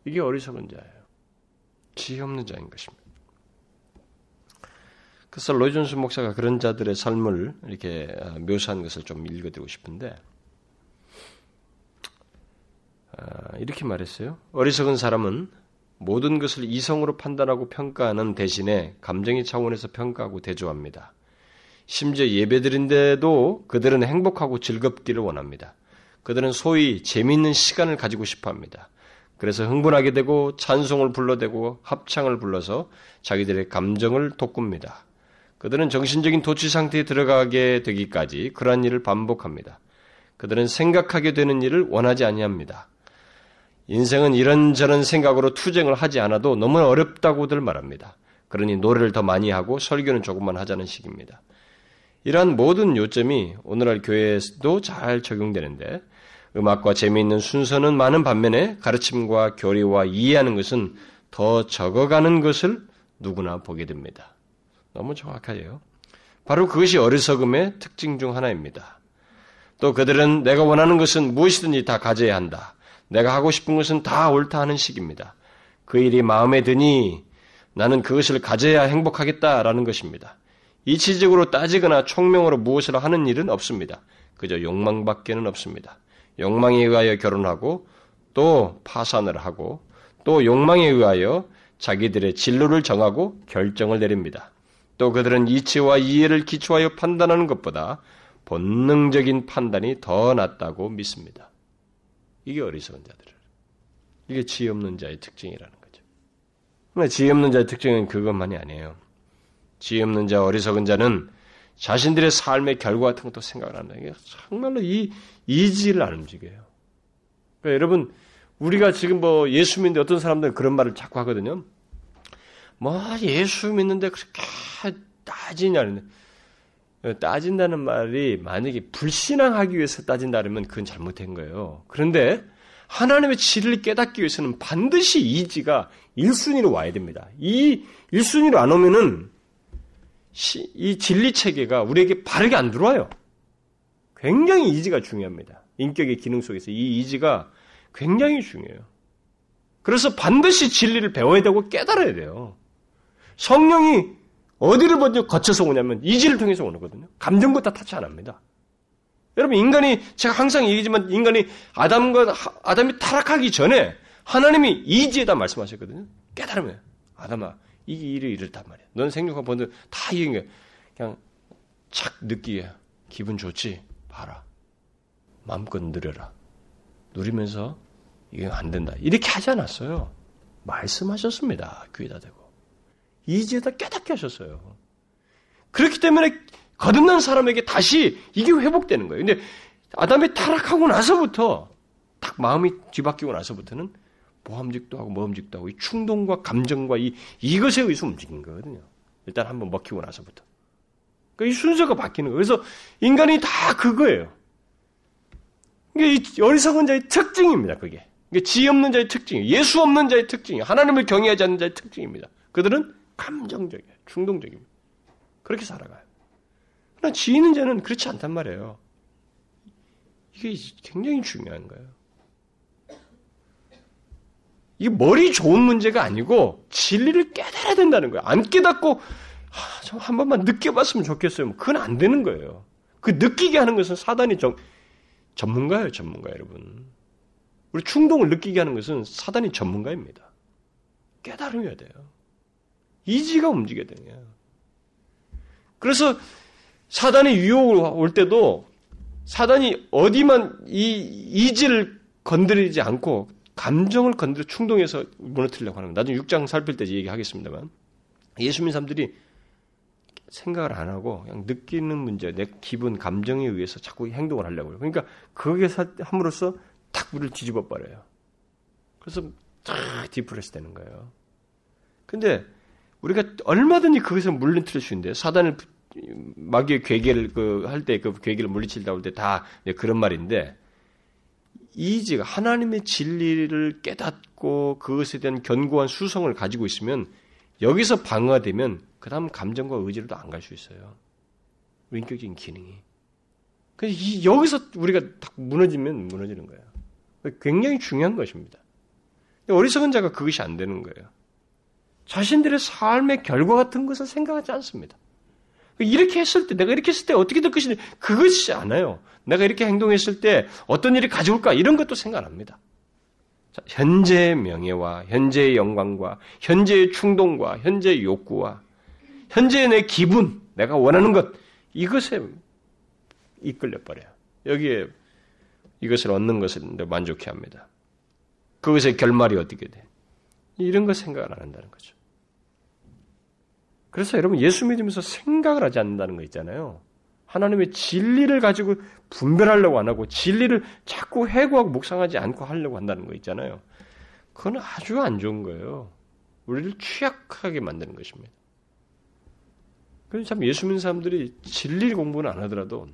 이게 어리석은 자예요. 지혜 없는 자인 것입니다. 그래서 로이존스 목사가 그런 자들의 삶을 이렇게 어, 묘사한 것을 좀 읽어드리고 싶은데 어, 이렇게 말했어요. 어리석은 사람은 모든 것을 이성으로 판단하고 평가하는 대신에 감정의 차원에서 평가하고 대조합니다. 심지어 예배드린데도 그들은 행복하고 즐겁기를 원합니다. 그들은 소위 재미있는 시간을 가지고 싶어 합니다. 그래서 흥분하게 되고 찬송을 불러대고 합창을 불러서 자기들의 감정을 돋굽니다. 그들은 정신적인 도취 상태에 들어가게 되기까지 그러한 일을 반복합니다. 그들은 생각하게 되는 일을 원하지 아니합니다. 인생은 이런저런 생각으로 투쟁을 하지 않아도 너무 어렵다고들 말합니다. 그러니 노래를 더 많이 하고 설교는 조금만 하자는 식입니다. 이러한 모든 요점이 오늘날 교회에서도 잘 적용되는데 음악과 재미있는 순서는 많은 반면에 가르침과 교리와 이해하는 것은 더 적어가는 것을 누구나 보게 됩니다. 너무 정확하죠. 바로 그것이 어리석음의 특징 중 하나입니다. 또 그들은 내가 원하는 것은 무엇이든지 다 가져야 한다. 내가 하고 싶은 것은 다 옳다 하는 식입니다. 그 일이 마음에 드니 나는 그것을 가져야 행복하겠다라는 것입니다. 이치적으로 따지거나 총명으로 무엇을 하는 일은 없습니다. 그저 욕망밖에는 없습니다. 욕망에 의하여 결혼하고 또 파산을 하고 또 욕망에 의하여 자기들의 진로를 정하고 결정을 내립니다. 또 그들은 이치와 이해를 기초하여 판단하는 것보다 본능적인 판단이 더 낫다고 믿습니다. 이게 어리석은 자들. 이게 지혜 없는 자의 특징이라는 거죠. 그러나 지혜 없는 자의 특징은 그것만이 아니에요. 지혜 없는 자, 어리석은 자는 자신들의 삶의 결과 같은 것도 생각을 한다. 이게 정말로 이 이지를 안 움직여요. 그러니까 여러분, 우리가 지금 뭐 예수 믿는데 어떤 사람들은 그런 말을 자꾸 하거든요. 뭐 예수 믿는데 그렇게 따지냐는 따진다는 말이 만약에 불신앙하기 위해서 따진다면 그건 잘못된 거예요. 그런데 하나님의 진리를 깨닫기 위해서는 반드시 이지가 1순위로 와야 됩니다. 이 1순위로 안 오면은 이 진리 체계가 우리에게 바르게 안 들어와요. 굉장히 이지가 중요합니다. 인격의 기능 속에서 이 이지가 굉장히 중요해요. 그래서 반드시 진리를 배워야 되고 깨달아야 돼요. 성령이 어디를 먼저 거쳐서 오냐면 이지를 통해서 오거든요. 감정부터 타치 안 합니다. 여러분 인간이 제가 항상 얘기지만 인간이 아담과 아담이 타락하기 전에 하나님이 이지에다 말씀하셨거든요. 깨달으면 아담아 이 일을 이렇단 말이야. 넌 생육한 번들 다 이긴 거야. 그냥 착 느끼게 기분 좋지. 봐라. 마음껏 누려라. 누리면서 이게 안 된다. 이렇게 하지 않았어요. 말씀하셨습니다. 귀에다 대고. 이지에다 깨닫게 하셨어요. 그렇기 때문에 거듭난 사람에게 다시 이게 회복되는 거예요. 근데 아담이 타락하고 나서부터 딱 마음이 뒤바뀌고 나서부터는 모함직도 하고 모함직도 하고 이 충동과 감정과 이 이것에 의해서 움직인 거거든요. 일단 한번 먹히고 나서부터. 그러니까 이 순서가 바뀌는 거예요. 그래서 인간이 다 그거예요. 이게 어리석은 자의 특징입니다. 그게. 이게 지 없는 자의 특징이에요. 예수 없는 자의 특징이에요. 하나님을 경외하지 않는 자의 특징입니다. 그들은 감정적이에요. 충동적입니다. 그렇게 살아가요. 그러나 지 있는 자는 그렇지 않단 말이에요. 이게 굉장히 중요한 거예요. 이게 머리 좋은 문제가 아니고 진리를 깨달아야 된다는 거예요. 안 깨닫고 아, 좀한 번만 느껴봤으면 좋겠어요. 뭐 그건 안 되는 거예요. 그 느끼게 하는 것은 사단이 정, 전문가예요, 전문가 여러분. 우리 충동을 느끼게 하는 것은 사단이 전문가입니다. 깨달아야 돼요. 이지가 움직여야 되냐. 그래서 사단이 유혹을 올 때도 사단이 어디만 이 이지를 건드리지 않고 감정을 건드려 충동해서 무너뜨리려고 하는 거. 나중에 6장 살필 때 얘기하겠습니다만 예수 믿는 사람들이 생각을 안 하고 그냥 느끼는 문제, 내 기분, 감정에 의해서 자꾸 행동을 하려고 해요. 그러니까 그게 함으로써 탁 우리를 뒤집어 버려요. 그래서 탁 디프레스 되는 거예요. 근데 우리가 얼마든지 그것을 물리칠 수 있는데 사단을 마귀의 괴계를 그 할 때 그 괴계를 물리칠다 올때다 그런 말인데 이지가 하나님의 진리를 깨닫고 그것에 대한 견고한 수성을 가지고 있으면 여기서 방어되면 그 다음 감정과 의지로도 안 갈 수 있어요. 인격적인 기능이. 그래서 여기서 우리가 딱 무너지면 무너지는 거예요. 굉장히 중요한 것입니다. 어리석은 자가 그것이 안 되는 거예요. 자신들의 삶의 결과 같은 것을 생각하지 않습니다. 이렇게 했을 때, 내가 이렇게 했을 때 어떻게 될 것인지 그것이 않아요. 내가 이렇게 행동했을 때 어떤 일이 가져올까 이런 것도 생각 합니다. 자, 현재의 명예와 현재의 영광과 현재의 충동과 현재의 욕구와 현재의 내 기분, 내가 원하는 것 이것에 이끌려 버려요. 여기에 이것을 얻는 것을 만족해 합니다. 그것의 결말이 어떻게 돼? 이런 거 생각을 안 한다는 거죠. 그래서 여러분 예수 믿으면서 생각을 하지 않는다는 거 있잖아요. 하나님의 진리를 가지고 분별하려고 안 하고 진리를 자꾸 해고하고 묵상하지 않고 하려고 한다는 거 있잖아요. 그건 아주 안 좋은 거예요. 우리를 취약하게 만드는 것입니다. 그래서 참 예수 믿는 사람들이 진리 공부는 안 하더라도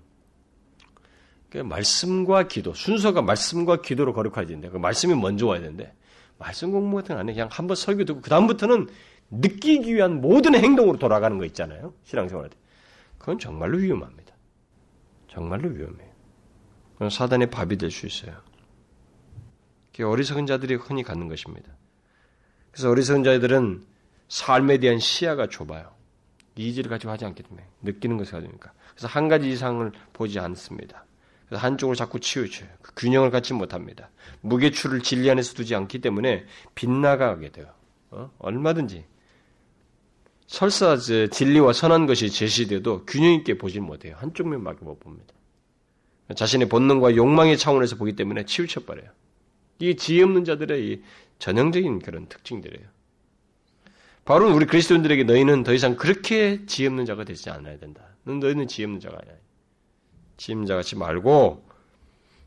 말씀과 기도, 순서가 말씀과 기도로 거룩해야 되는데, 그 말씀이 먼저 와야 되는데, 말씀 공부 같은 거 안 해. 그냥 한번 설교 듣고, 그 다음부터는 느끼기 위한 모든 행동으로 돌아가는 거 있잖아요. 신앙생활 할 때. 그건 정말로 위험합니다. 정말로 위험해요. 그건 사단의 밥이 될 수 있어요. 그게 어리석은 자들이 흔히 갖는 것입니다. 그래서 어리석은 자들은 삶에 대한 시야가 좁아요. 이지를 가지고 하지 않기 때문에 느끼는 것을 가지니까. 그래서 한 가지 이상을 보지 않습니다. 그래서 한쪽을 자꾸 치우쳐요. 그 균형을 갖지 못합니다. 무게추를 진리 안에서 두지 않기 때문에 빗나가게 돼요. 어? 얼마든지 설사 진리와 선한 것이 제시돼도 균형 있게 보질 못해요. 한쪽 면밖에 못 봅니다. 자신의 본능과 욕망의 차원에서 보기 때문에 치우쳐 버려요. 이게 지혜 없는 자들의 이 전형적인 그런 특징들이에요. 바로 우리 그리스도인들에게 너희는 더 이상 그렇게 지혜 없는 자가 되지 않아야 된다. 너희는 지혜 없는 자가 아니야. 지혜 없는 자 같이 말고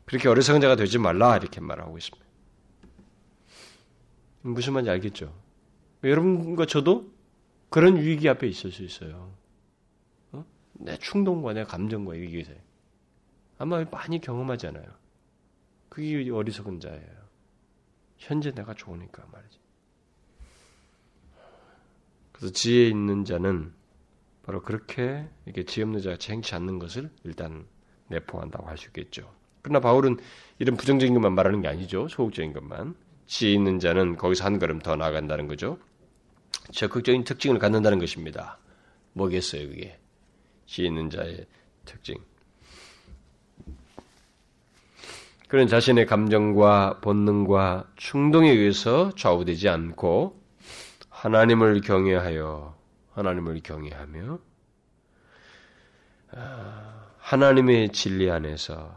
그렇게 어리석은 자가 되지 말라 이렇게 말하고 있습니다. 무슨 말인지 알겠죠? 여러분과 저도 그런 위기 앞에 있을 수 있어요. 어? 내 충동과 내 감정과 위기에서 아마 많이 경험하잖아요. 그게 어리석은 자예요. 현재 내가 좋으니까 말이지. 그래서 지혜 있는 자는 바로 그렇게 이렇게 지혜 없는 자가 행치 않는 것을 일단 내포한다고 할 수 있겠죠. 그러나 바울은 이런 부정적인 것만 말하는 게 아니죠. 소극적인 것만. 지혜 있는 자는 거기서 한 걸음 더 나아간다는 거죠. 적극적인 특징을 갖는다는 것입니다. 뭐겠어요, 그게? 지 있는 자의 특징. 그런 자신의 감정과 본능과 충동에 의해서 좌우되지 않고 하나님을 경외하여 하나님을 경외하며 아, 하나님의 진리 안에서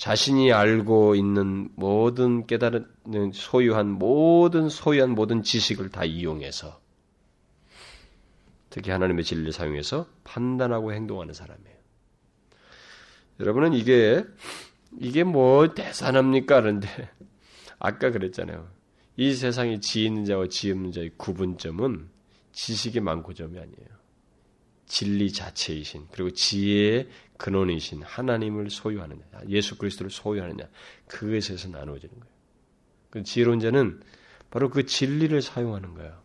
자신이 알고 있는 모든 깨달은 소유한 모든 소유한 모든 지식을 다 이용해서 특히 하나님의 진리를 사용해서 판단하고 행동하는 사람이에요. 여러분은 이게 이게 뭐 대단합니까? 그런데 아까 그랬잖아요. 이 세상에 지 있는 자와 지 없는 자의 구분점은 지식이 많고 점이 아니에요. 진리 자체이신 그리고 지혜의 근원이신 하나님을 소유하느냐, 예수 그리스도를 소유하느냐 그것에서 나누어지는 거예요. 그 지혜로운 자는 바로 그 진리를 사용하는 거예요.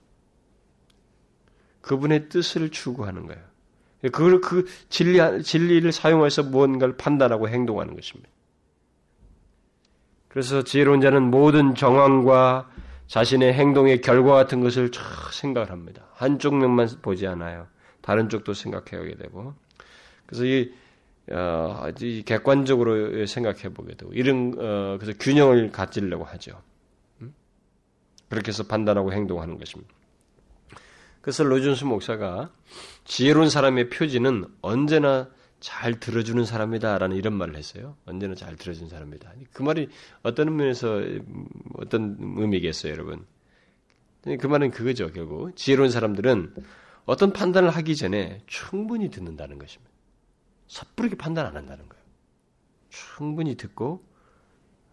그분의 뜻을 추구하는 거예요. 그걸 그 진리 진리를 사용해서 무언가를 판단하고 행동하는 것입니다. 그래서 지혜로운 자는 모든 정황과 자신의 행동의 결과 같은 것을 쫙 생각을 합니다. 한쪽 면만 보지 않아요. 다른 쪽도 생각해야 되고. 그래서 이, 어, 이 객관적으로 생각해 보게 되고 이런 어, 그래서 균형을 가지려고 하죠. 음? 그렇게 해서 판단하고 행동하는 것입니다. 그래서 로준수 목사가 지혜로운 사람의 표지는 언제나 잘 들어주는 사람이다라는 이런 말을 했어요. 언제나 잘 들어주는 사람이다. 그 말이 어떤 면에서 어떤 의미겠어요, 여러분? 그 말은 그거죠, 결국. 지혜로운 사람들은 어떤 판단을 하기 전에 충분히 듣는다는 것입니다. 섣부르게 판단 안 한다는 거예요. 충분히 듣고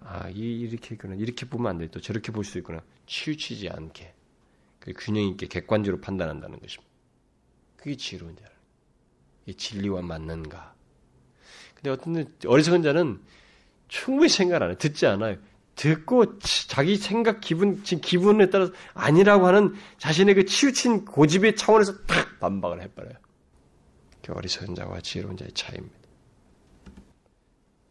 아, 이렇게 있구나. 이렇게 보면 안 돼. 또 저렇게 볼 수 있구나. 치우치지 않게 그 균형 있게 객관적으로 판단한다는 것입니다. 그게 지혜로운 자라. 이 진리와 맞는가? 근데 어떤 어리석은 자는 충분히 생각 안 해. 듣지 않아요. 듣고 자기 생각 기분 지금 기분에 따라서 아니라고 하는 자신의 그 치우친 고집의 차원에서 탁 반박을 해버려요. 그 어리석은 자와 지혜로운 자의 차이입니다.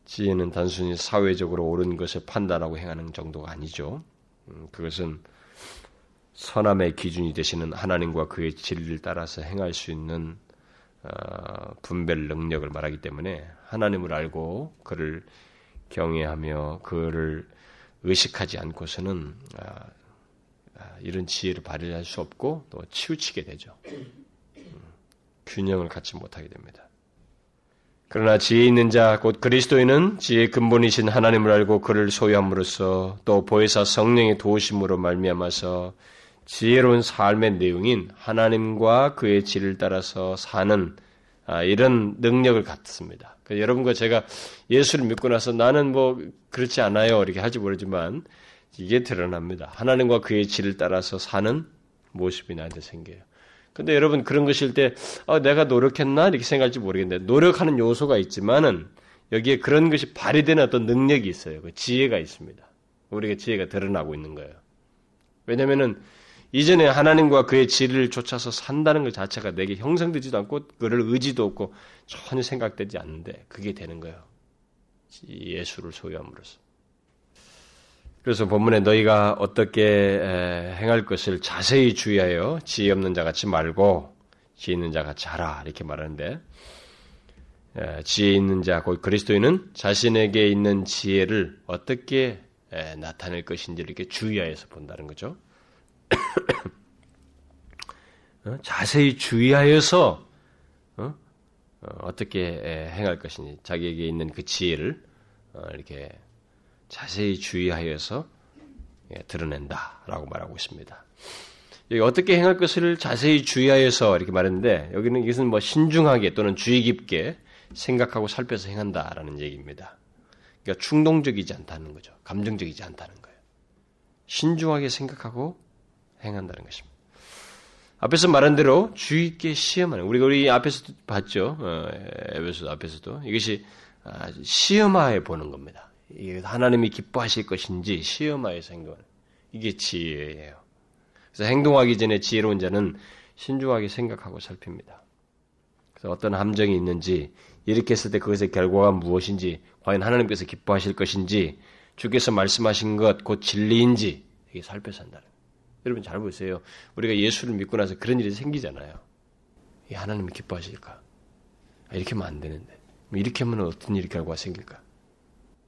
지혜는 단순히 사회적으로 옳은 것을 판단하고 행하는 정도가 아니죠. 음, 그것은 선함의 기준이 되시는 하나님과 그의 진리를 따라서 행할 수 있는 어, 분별 능력을 말하기 때문에 하나님을 알고 그를 경외하며 그를 의식하지 않고서는 아, 아, 이런 지혜를 발휘할 수 없고 또 치우치게 되죠. 음, 균형을 갖지 못하게 됩니다. 그러나 지혜 있는 자, 곧 그리스도인은 지혜의 근본이신 하나님을 알고 그를 소유함으로써 또 보혜사 성령의 도우심으로 말미암아서 지혜로운 삶의 내용인 하나님과 그의 질을 따라서 사는 아, 이런 능력을 갖습니다. 그러니까 여러분과 제가 예수를 믿고 나서 나는 뭐 그렇지 않아요 이렇게 하지 모르지만 이게 드러납니다. 하나님과 그의 질을 따라서 사는 모습이 나한테 생겨요. 근데 여러분 그런 것일 때 어, 내가 노력했나 이렇게 생각할지 모르겠는데 노력하는 요소가 있지만은 여기에 그런 것이 발휘되는 어떤 능력이 있어요. 그 지혜가 있습니다. 우리가 지혜가 드러나고 있는 거예요. 왜냐면은 이전에 하나님과 그의 지혜를 쫓아서 산다는 것 자체가 내게 형성되지도 않고 그를 의지도 없고 전혀 생각되지 않는데 그게 되는 거예요. 예수를 소유함으로써. 그래서 본문에 너희가 어떻게 행할 것을 자세히 주의하여 지혜 없는 자 같이 말고 지혜 있는 자 같이 하라 이렇게 말하는데 지혜 있는 자, 곧 그리스도인은 자신에게 있는 지혜를 어떻게 나타낼 것인지 이렇게 주의하여서 본다는 거죠. 어? 자세히 주의하여서 어? 어 떻게 행할 것인지 자기에게 있는 그 지혜를 어, 이렇게 자세히 주의하여서 예, 드러낸다라고 말하고 있습니다. 여기 어떻게 행할 것을 자세히 주의하여서 이렇게 말했는데 여기는 이것은 뭐 신중하게 또는 주의 깊게 생각하고 살펴서 행한다라는 얘기입니다. 그러니까 충동적이지 않다는 거죠. 감정적이지 않다는 거예요. 신중하게 생각하고 행한다는 것입니다. 앞에서 말한 대로 주의 깊게 시험하는 우리가 우리 앞에서도 봤죠. 어, 에베소 앞에서도 이것이 아, 시험하에 보는 겁니다. 하나님이 기뻐하실 것인지 시험하에서 행동하는 이게 지혜예요. 그래서 행동하기 전에 지혜로운 자는 신중하게 생각하고 살핍니다. 그래서 어떤 함정이 있는지 이렇게 했을 때 그것의 결과가 무엇인지 과연 하나님께서 기뻐하실 것인지 주께서 말씀하신 것 곧 진리인지 이게 살펴서 한다는 여러분 잘 보세요. 우리가 예수를 믿고 나서 그런 일이 생기잖아요. 이 하나님이 기뻐하실까? 아, 이렇게 하면 안 되는데. 뭐 이렇게 하면 어떤 일이 결과가 생길까?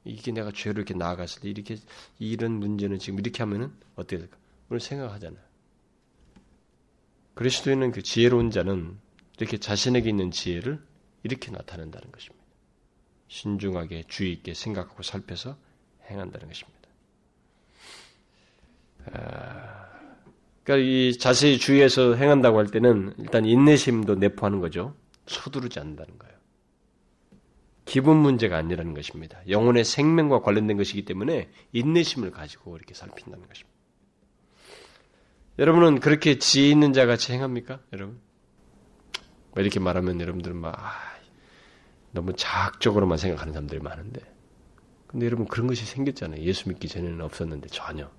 이게 내가 죄를 이렇게 나아갔을 때 이렇게 이런 문제는 지금 이렇게 하면은 어떻게 될까? 오늘 생각하잖아요. 그리스도인은 그 지혜로운 자는 이렇게 자신에게 있는 지혜를 이렇게 나타낸다는 것입니다. 신중하게 주의 있게 생각하고 살펴서 행한다는 것입니다. 아... 그러니까 이 자세히 주의해서 행한다고 할 때는 일단 인내심도 내포하는 거죠. 서두르지 않는다는 거예요. 기분 문제가 아니라는 것입니다. 영혼의 생명과 관련된 것이기 때문에 인내심을 가지고 이렇게 살핀다는 것입니다. 여러분은 그렇게 지혜 있는 자 같이 행합니까? 여러분? 뭐 이렇게 말하면 여러분들은 막 아, 너무 자학적으로만 생각하는 사람들이 많은데 근데 여러분 그런 것이 생겼잖아요. 예수 믿기 전에는 없었는데 전혀.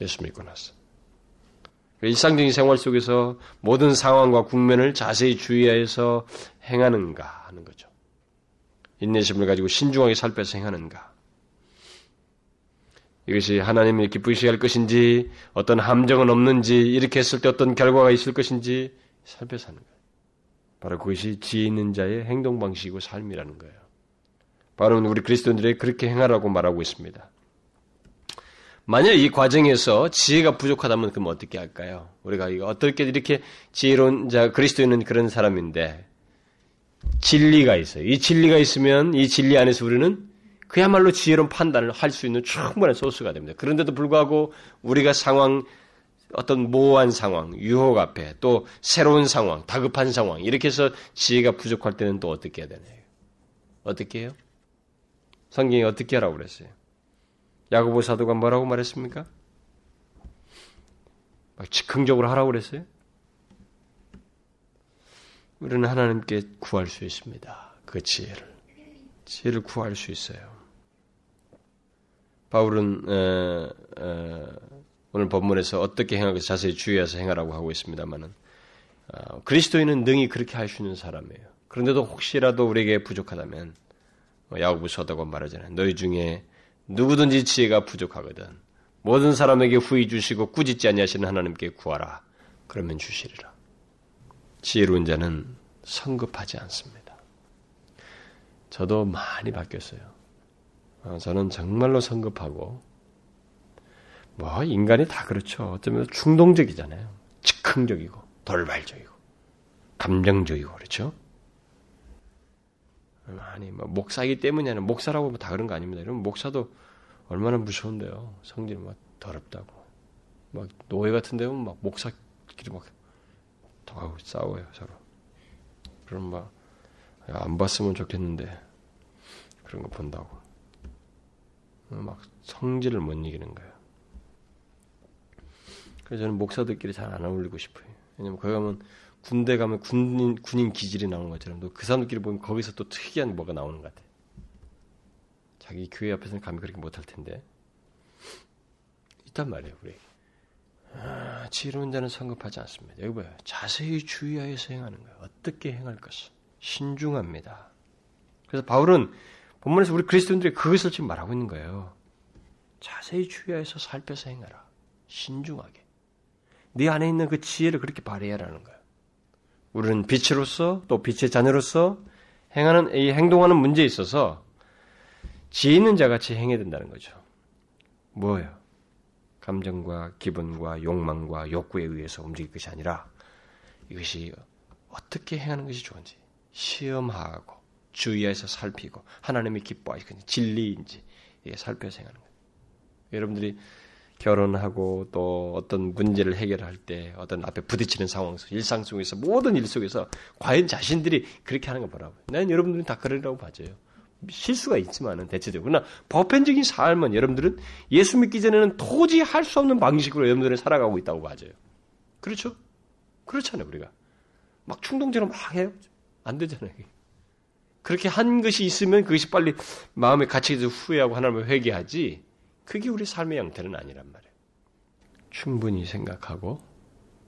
예수 믿고 나서. 일상적인 생활 속에서 모든 상황과 국면을 자세히 주의하여서 행하는가 하는 거죠. 인내심을 가지고 신중하게 살펴서 행하는가. 이것이 하나님이 기쁘시게 할 것인지 어떤 함정은 없는지 이렇게 했을 때 어떤 결과가 있을 것인지 살펴서 하는 거예요. 바로 그것이 지혜 있는 자의 행동 방식이고 삶이라는 거예요. 바로 우리 그리스도인들이 그렇게 행하라고 말하고 있습니다. 만약 이 과정에서 지혜가 부족하다면 그럼 어떻게 할까요? 우리가 이거 어떻게 이렇게 지혜로운 자 그리스도인은 그런 사람인데 진리가 있어요. 이 진리가 있으면 이 진리 안에서 우리는 그야말로 지혜로운 판단을 할 수 있는 충분한 소스가 됩니다. 그런데도 불구하고 우리가 상황 어떤 모호한 상황, 유혹 앞에 또 새로운 상황, 다급한 상황 이렇게 해서 지혜가 부족할 때는 또 어떻게 해야 되나요? 어떻게 해요? 성경이 어떻게 하라고 그랬어요? 야고보 사도가 뭐라고 말했습니까? 막 즉흥적으로 하라고 그랬어요? 우리는 하나님께 구할 수 있습니다. 그 지혜를. 지혜를 구할 수 있어요. 바울은 에, 에, 오늘 본문에서 어떻게 행하고 자세히 주의해서 행하라고 하고 있습니다만은 어, 그리스도인은 능히 그렇게 할 수 있는 사람이에요. 그런데도 혹시라도 우리에게 부족하다면 뭐 야고보 서다고 말하잖아요. 너희 중에 누구든지 지혜가 부족하거든 모든 사람에게 후히 주시고 꾸짖지 아니하시는 하나님께 구하라. 그러면 주시리라. 지혜로운 자는 성급하지 않습니다. 저도 많이 바뀌었어요. 어, 저는 정말로 성급하고 뭐 인간이 다 그렇죠. 어쩌면 충동적이잖아요. 즉흥적이고 돌발적이고 감정적이고 그렇죠. 아니 뭐 목사이기 때문이냐 목사라고 다 그런 거 아닙니다. 이러면 목사도 얼마나 무서운데요. 성질 막 더럽다고 막 노예 같은 데면 막 목사끼리 막 더 싸워요 서로. 그럼 막 안 봤으면 좋겠는데 그런 거 본다고 막 성질을 못 이기는 거예요. 그래서 저는 목사들끼리 잘 안 어울리고 싶어요. 왜냐면 거기 가면 군대 가면 군인, 군인 기질이 나오는 것처럼 또 그 사람들끼리 보면 거기서 또 특이한 뭐가 나오는 것 같아. 자기 교회 앞에서는 감히 그렇게 못할 텐데. 있단 말이에요, 우리. 아, 지혜로운 자는 성급하지 않습니다. 여기 봐요. 자세히 주의하여서 행하는 거예요. 어떻게 행할 것을. 신중합니다. 그래서 바울은 본문에서 우리 그리스도인들이 그것을 지금 말하고 있는 거예요. 자세히 주의하여서 살펴서 행하라. 신중하게. 네 안에 있는 그 지혜를 그렇게 발휘하라는 거예요. 우리는 빛으로서 또 빛의 자녀로서 행하는 이 행동하는 문제에 있어서 지혜 있는 자 같이 행해야 된다는 거죠. 뭐예요? 감정과 기분과 욕망과 욕구에 의해서 움직일 것이 아니라 이것이 어떻게 행하는 것이 좋은지 시험하고 주의해서 살피고 하나님이 기뻐하시는 진리인지 이게 살펴서 행하는 거예요. 여러분들이 결혼하고 또 어떤 문제를 해결할 때 어떤 앞에 부딪히는 상황 속 일상 속에서 모든 일 속에서 과연 자신들이 그렇게 하는 거 보라고. 난 여러분들은 다 그러라고 봐줘요. 실수가 있지만은 대체적으로 그러나 보편적인 삶은 여러분들은 예수 믿기 전에는 도저히 할 수 없는 방식으로 여러분들은 살아가고 있다고 봐줘요. 그렇죠? 그렇잖아요 우리가 막 충동적으로 막 해요. 안 되잖아요. 그렇게 한 것이 있으면 그것이 빨리 마음에 갇혀서 후회하고 하나님을 회개하지 그게 우리 삶의 형태는 아니란 말이에요. 충분히 생각하고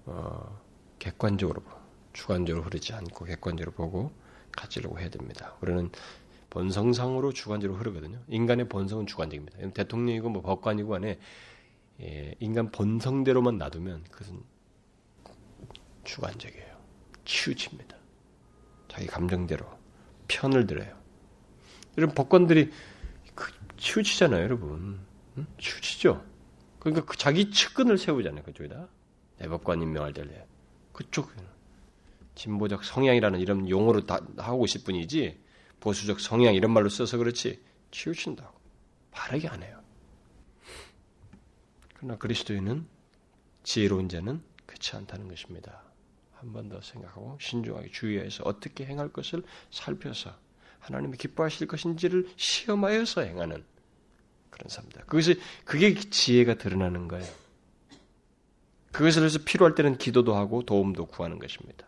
어, 객관적으로 주관적으로 흐르지 않고 객관적으로 보고 가지려고 해야 됩니다. 우리는 본성상으로 주관적으로 흐르거든요. 인간의 본성은 주관적입니다. 대통령이고 뭐 법관이고 안에 예, 인간 본성대로만 놔두면 그것은 주관적이에요. 치우칩니다. 자기 감정대로 편을 들어요. 이런 법관들이 그 치우치잖아요, 여러분. 추치죠. 그러니까 그 자기 측근을 세우잖아요. 그쪽에다. 대법관 임명할 때 그쪽 진보적 성향이라는 이런 용어로 다 하고 있을 뿐이지 보수적 성향 이런 말로 써서 그렇지 치우친다고 바르게 안 해요. 그러나 그리스도인은 지혜로운 자는 그렇지 않다는 것입니다. 한 번 더 생각하고 신중하게 주의해서 어떻게 행할 것을 살펴서 하나님이 기뻐하실 것인지를 시험하여서 행하는 그런 삶이다. 그것이 그게 지혜가 드러나는 거예요. 그것을 해서 필요할 때는 기도도 하고 도움도 구하는 것입니다.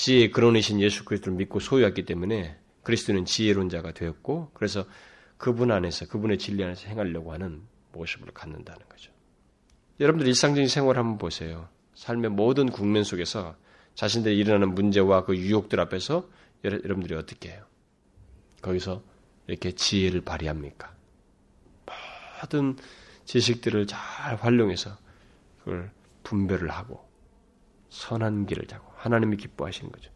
지혜의 근원이신 예수 그리스도를 믿고 소유했기 때문에 그리스도는 지혜로운 자가 되었고 그래서 그분 안에서 그분의 진리 안에서 행하려고 하는 모습을 갖는다는 거죠. 여러분들 일상적인 생활 한번 보세요. 삶의 모든 국면 속에서 자신들이 일어나는 문제와 그 유혹들 앞에서 여러분들이 어떻게 해요? 거기서 이렇게 지혜를 발휘합니까? 모든 지식들을 잘 활용해서 그걸 분별을 하고 선한 길을 자고 하나님이 기뻐하시는 거죠.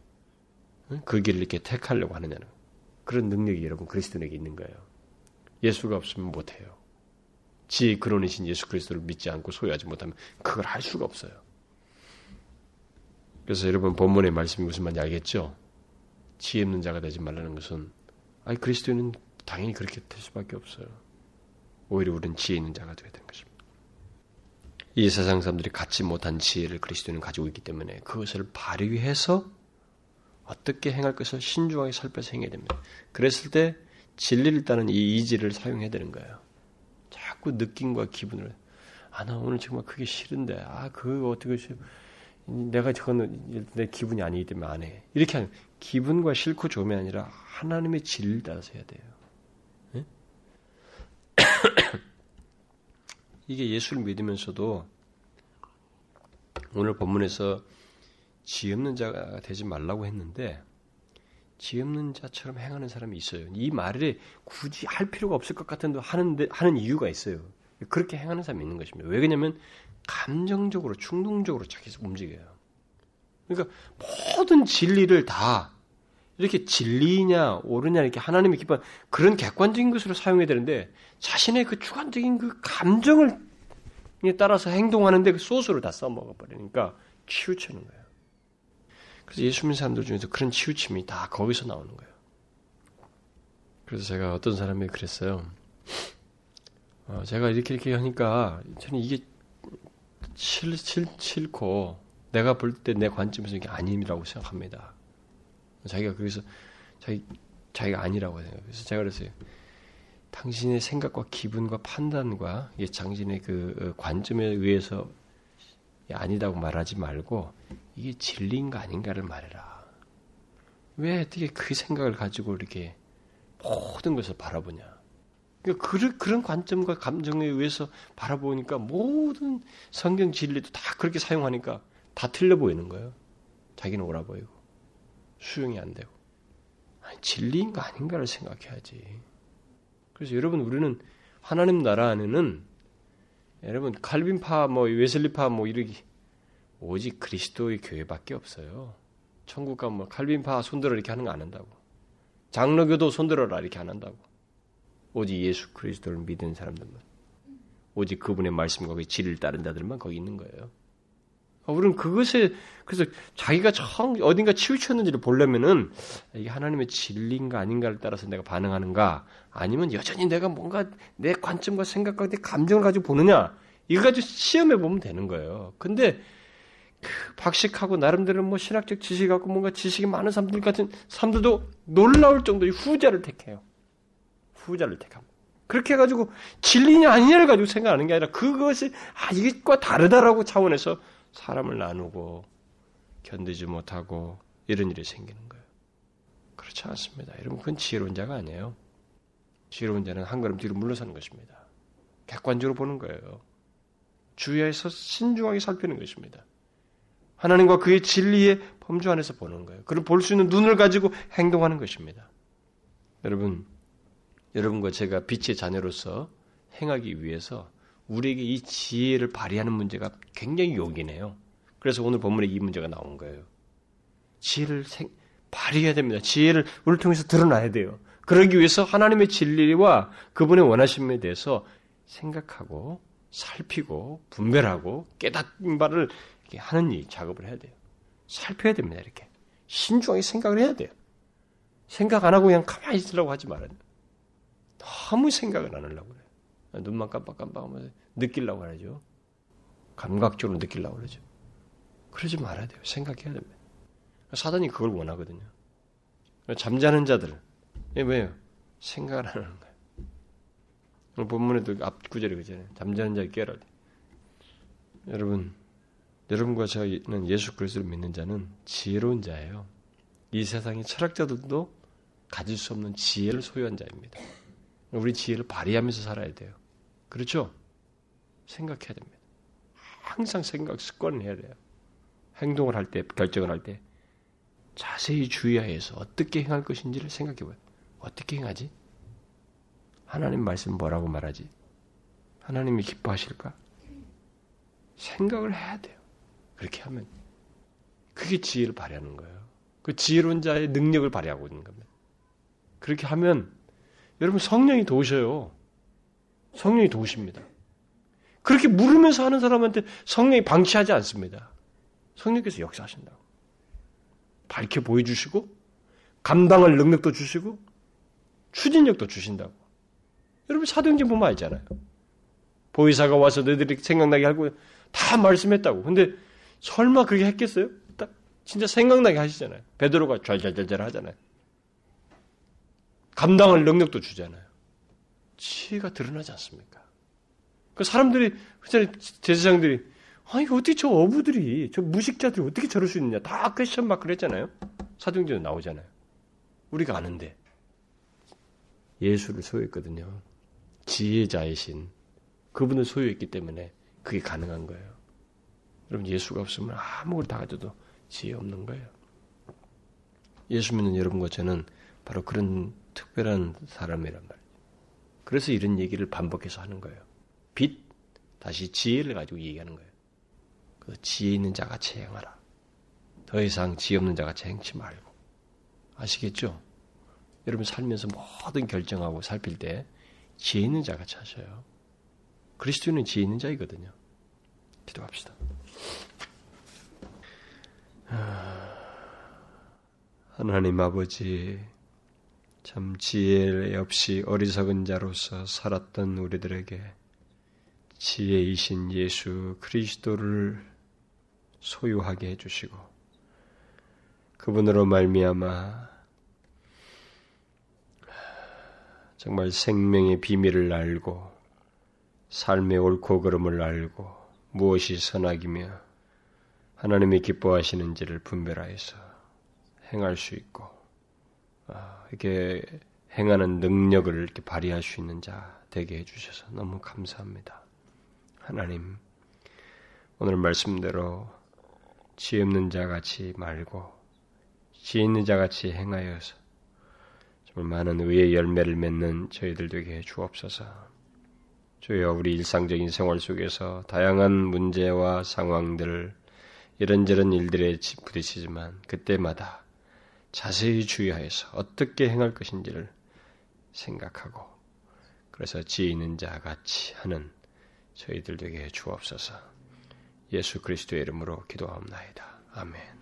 그 길을 이렇게 택하려고 하느냐는 그런 능력이 여러분 그리스도에게 있는 거예요. 예수가 없으면 못해요. 지혜 근원이신 예수 그리스도를 믿지 않고 소유하지 못하면 그걸 할 수가 없어요. 그래서 여러분 본문의 말씀이 무슨 말인지 알겠죠? 지혜 없는 자가 되지 말라는 것은 아니 그리스도인은 당연히 그렇게 될 수밖에 없어요. 오히려 우리는 지혜 있는 자가 되어야 되는 것입니다. 이 세상 사람들이 갖지 못한 지혜를 그리스도인은 가지고 있기 때문에 그것을 발휘해서 어떻게 행할 것을 신중하게 살펴서 행해야 됩니다. 그랬을 때 진리를 따는 이 이지를 사용해야 되는 거예요. 자꾸 느낌과 기분을 아 나 오늘 정말 그게 싫은데 아 그거 어떻게 내가 저거는 내 기분이 아니기 때문에 안 해. 이렇게 하는 기분과 싫고 좋음이 아니라 하나님의 진리를 따라서 해야 돼요. 이게 예수를 믿으면서도 오늘 본문에서 지 없는 자가 되지 말라고 했는데 지혜 없는 자처럼 행하는 사람이 있어요. 이 말에 굳이 할 필요가 없을 것 같은데 하는데 하는 이유가 있어요. 그렇게 행하는 사람이 있는 것입니다. 왜 그러냐면 감정적으로 충동적으로 자기 움직여요. 그러니까 모든 진리를 다 이렇게 진리냐 옳으냐 이렇게 하나님의 기뻐 그런 객관적인 것으로 사용해야 되는데 자신의 그 주관적인 그 감정을 따라서 행동하는데 그 소스로 다 써먹어 버리니까 치우치는 거예요. 그래서 예수 믿는 사람들 중에서 그런 치우침이 다 거기서 나오는 거예요. 그래서 제가 어떤 사람이 그랬어요. 어, 제가 이렇게 이렇게 하니까 저는 이게 싫, 싫, 싫고 내가 볼 때 내 관점에서 이게 아님이라고 생각합니다. 자기가 그래서 자기 자기가 아니라고. 그래서 제가 그랬어요. 당신의 생각과 기분과 판단과 이게 당신의 그 어, 관점에 의해서 아니다고 말하지 말고 이게 진리인가 아닌가를 말해라. 왜 어떻게 그 생각을 가지고 이렇게 모든 것을 바라보냐? 그러니까 그런, 관점과 감정에 의해서 바라보니까 모든 성경 진리도 다 그렇게 사용하니까 다 틀려 보이는 거예요. 자기는 옳아 보이고 수용이 안 되고 아니, 진리인가 아닌가를 생각해야지. 그래서 여러분 우리는 하나님 나라 안에는 여러분 칼빈파 뭐 웨슬리파 뭐 이러기 오직 그리스도의 교회밖에 없어요. 천국 가면 뭐 칼빈파 손들어 이렇게 하는 거 안 한다고. 장로교도 손들어라 이렇게 안 한다고. 오직 예수 그리스도를 믿는 사람들만. 오직 그분의 말씀과 그 진리를 따른 자들만 거기 있는 거예요. 아, 우리는 그것에 그래서 자기가 청 어딘가 치우쳤는지를 보려면은 이게 하나님의 진리인가 아닌가를 따라서 내가 반응하는가 아니면 여전히 내가 뭔가 내 관점과 생각과 내 감정을 가지고 보느냐 이거 가지고 시험해 보면 되는 거예요. 근데 그 박식하고 나름대로 뭐 신학적 지식 갖고 뭔가 지식이 많은 사람들 같은 사람들도 놀라울 정도의 후자를 택해요. 후자를 택합니다. 그렇게 해가지고 진리냐 아니냐를 가지고 생각하는 게 아니라 그것이 아 이것과 다르다라고 차원에서 사람을 나누고 견디지 못하고 이런 일이 생기는 거예요. 그렇지 않습니다. 여러분, 그건 지혜로운 자가 아니에요. 지혜로운 자는 한 걸음 뒤로 물러서는 것입니다. 객관적으로 보는 거예요. 주위에서 신중하게 살피는 것입니다. 하나님과 그의 진리의 범주 안에서 보는 거예요. 그걸 볼수 있는 눈을 가지고 행동하는 것입니다. 여러분, 여러분과 제가 빛의 자녀로서 행하기 위해서 우리에게 이 지혜를 발휘하는 문제가 굉장히 요긴해요. 그래서 오늘 본문에 이 문제가 나온 거예요. 지혜를 생, 발휘해야 됩니다. 지혜를 우리를 통해서 드러나야 돼요. 그러기 위해서 하나님의 진리와 그분의 원하심에 대해서 생각하고 살피고 분별하고 깨닫는 바를 하는 이 작업을 해야 돼요. 살펴야 됩니다. 이렇게 신중하게 생각을 해야 돼요. 생각 안 하고 그냥 가만히 있으려고 하지 말아요. 너무 생각을 안 하려고 그래요. 눈만 깜빡깜빡하면서 느끼려고 하죠. 감각적으로 느끼려고 그러죠. 그러지 말아야 돼요. 생각해야 됩니다. 사단이 그걸 원하거든요. 잠자는 자들 왜요? 생각을 안 하는 거예요. 본문에도 앞 구절이 그잖아요. 잠자는 자를 깨라. 여러분, 여러분과 저는 예수 그리스도를 믿는 자는 지혜로운 자예요. 이 세상의 철학자들도 가질 수 없는 지혜를 소유한 자입니다. 우리 지혜를 발휘하면서 살아야 돼요. 그렇죠? 생각해야 됩니다. 항상 생각 습관을 해야 돼요. 행동을 할 때, 결정을 할 때, 자세히 주의하여서 어떻게 행할 것인지를 생각해 봐요. 어떻게 행하지? 하나님 말씀 뭐라고 말하지? 하나님이 기뻐하실까? 생각을 해야 돼요. 그렇게 하면. 그게 지혜를 발휘하는 거예요. 그 지혜로운 자의 능력을 발휘하고 있는 겁니다. 그렇게 하면, 여러분 성령이 도우셔요. 성령이 도우십니다. 그렇게 물으면서 하는 사람한테 성령이 방치하지 않습니다. 성령께서 역사하신다고. 밝혀 보여주시고, 감당할 능력도 주시고, 추진력도 주신다고. 여러분 사도행전 보면 알잖아요. 보혜사가 와서 너희들이 생각나게 하고 다 말씀했다고. 근데 설마 그렇게 했겠어요? 딱 진짜 생각나게 하시잖아요. 베드로가 잘잘잘잘 하잖아요. 감당할 능력도 주잖아요. 지혜가 드러나지 않습니까? 그 사람들이, 그전에 제사장들이, 아니, 어떻게 저 어부들이, 저 무식자들이 어떻게 저럴 수 있느냐. 다 question 막 그랬잖아요. 사도행전에 나오잖아요. 우리가 아는데. 예수를 소유했거든요. 지혜자이신 그분을 소유했기 때문에 그게 가능한 거예요. 여러분 예수가 없으면 아무걸 다 가져도 지혜 없는 거예요. 예수 믿는 여러분과 저는 바로 그런 특별한 사람이란 말이에요. 그래서 이런 얘기를 반복해서 하는 거예요. 빛, 다시 지혜를 가지고 얘기하는 거예요. 그 지혜 있는 자같이 행하라. 더 이상 지혜 없는 자같이 행치 말고. 아시겠죠? 여러분 살면서 모든 결정하고 살필 때 지혜 있는 자같이 하셔요. 그리스도인은 지혜 있는 자이거든요. 기도합시다. 하나님 아버지, 참 지혜 없이 어리석은 자로서 살았던 우리들에게 지혜이신 예수 그리스도를 소유하게 해주시고 그분으로 말미암아 정말 생명의 비밀을 알고 삶의 옳고 그름을 알고 무엇이 선악이며 하나님이 기뻐하시는지를 분별하여서 행할 수 있고 아, 이렇게 행하는 능력을 이렇게 발휘할 수 있는 자 되게 해주셔서 너무 감사합니다. 하나님, 오늘 말씀대로 지혜 없는 자 같이 말고 지혜 있는 자 같이 행하여서 정말 많은 의의 열매를 맺는 저희들 되게 주옵소서. 주여 우리 일상적인 생활 속에서 다양한 문제와 상황들 이런저런 일들에 부딪히지만 그때마다 자세히 주의하여서 어떻게 행할 것인지를 생각하고 그래서 지혜 있는 자 같이 하는 저희들 되게 주옵소서. 예수 그리스도의 이름으로 기도하옵나이다. 아멘.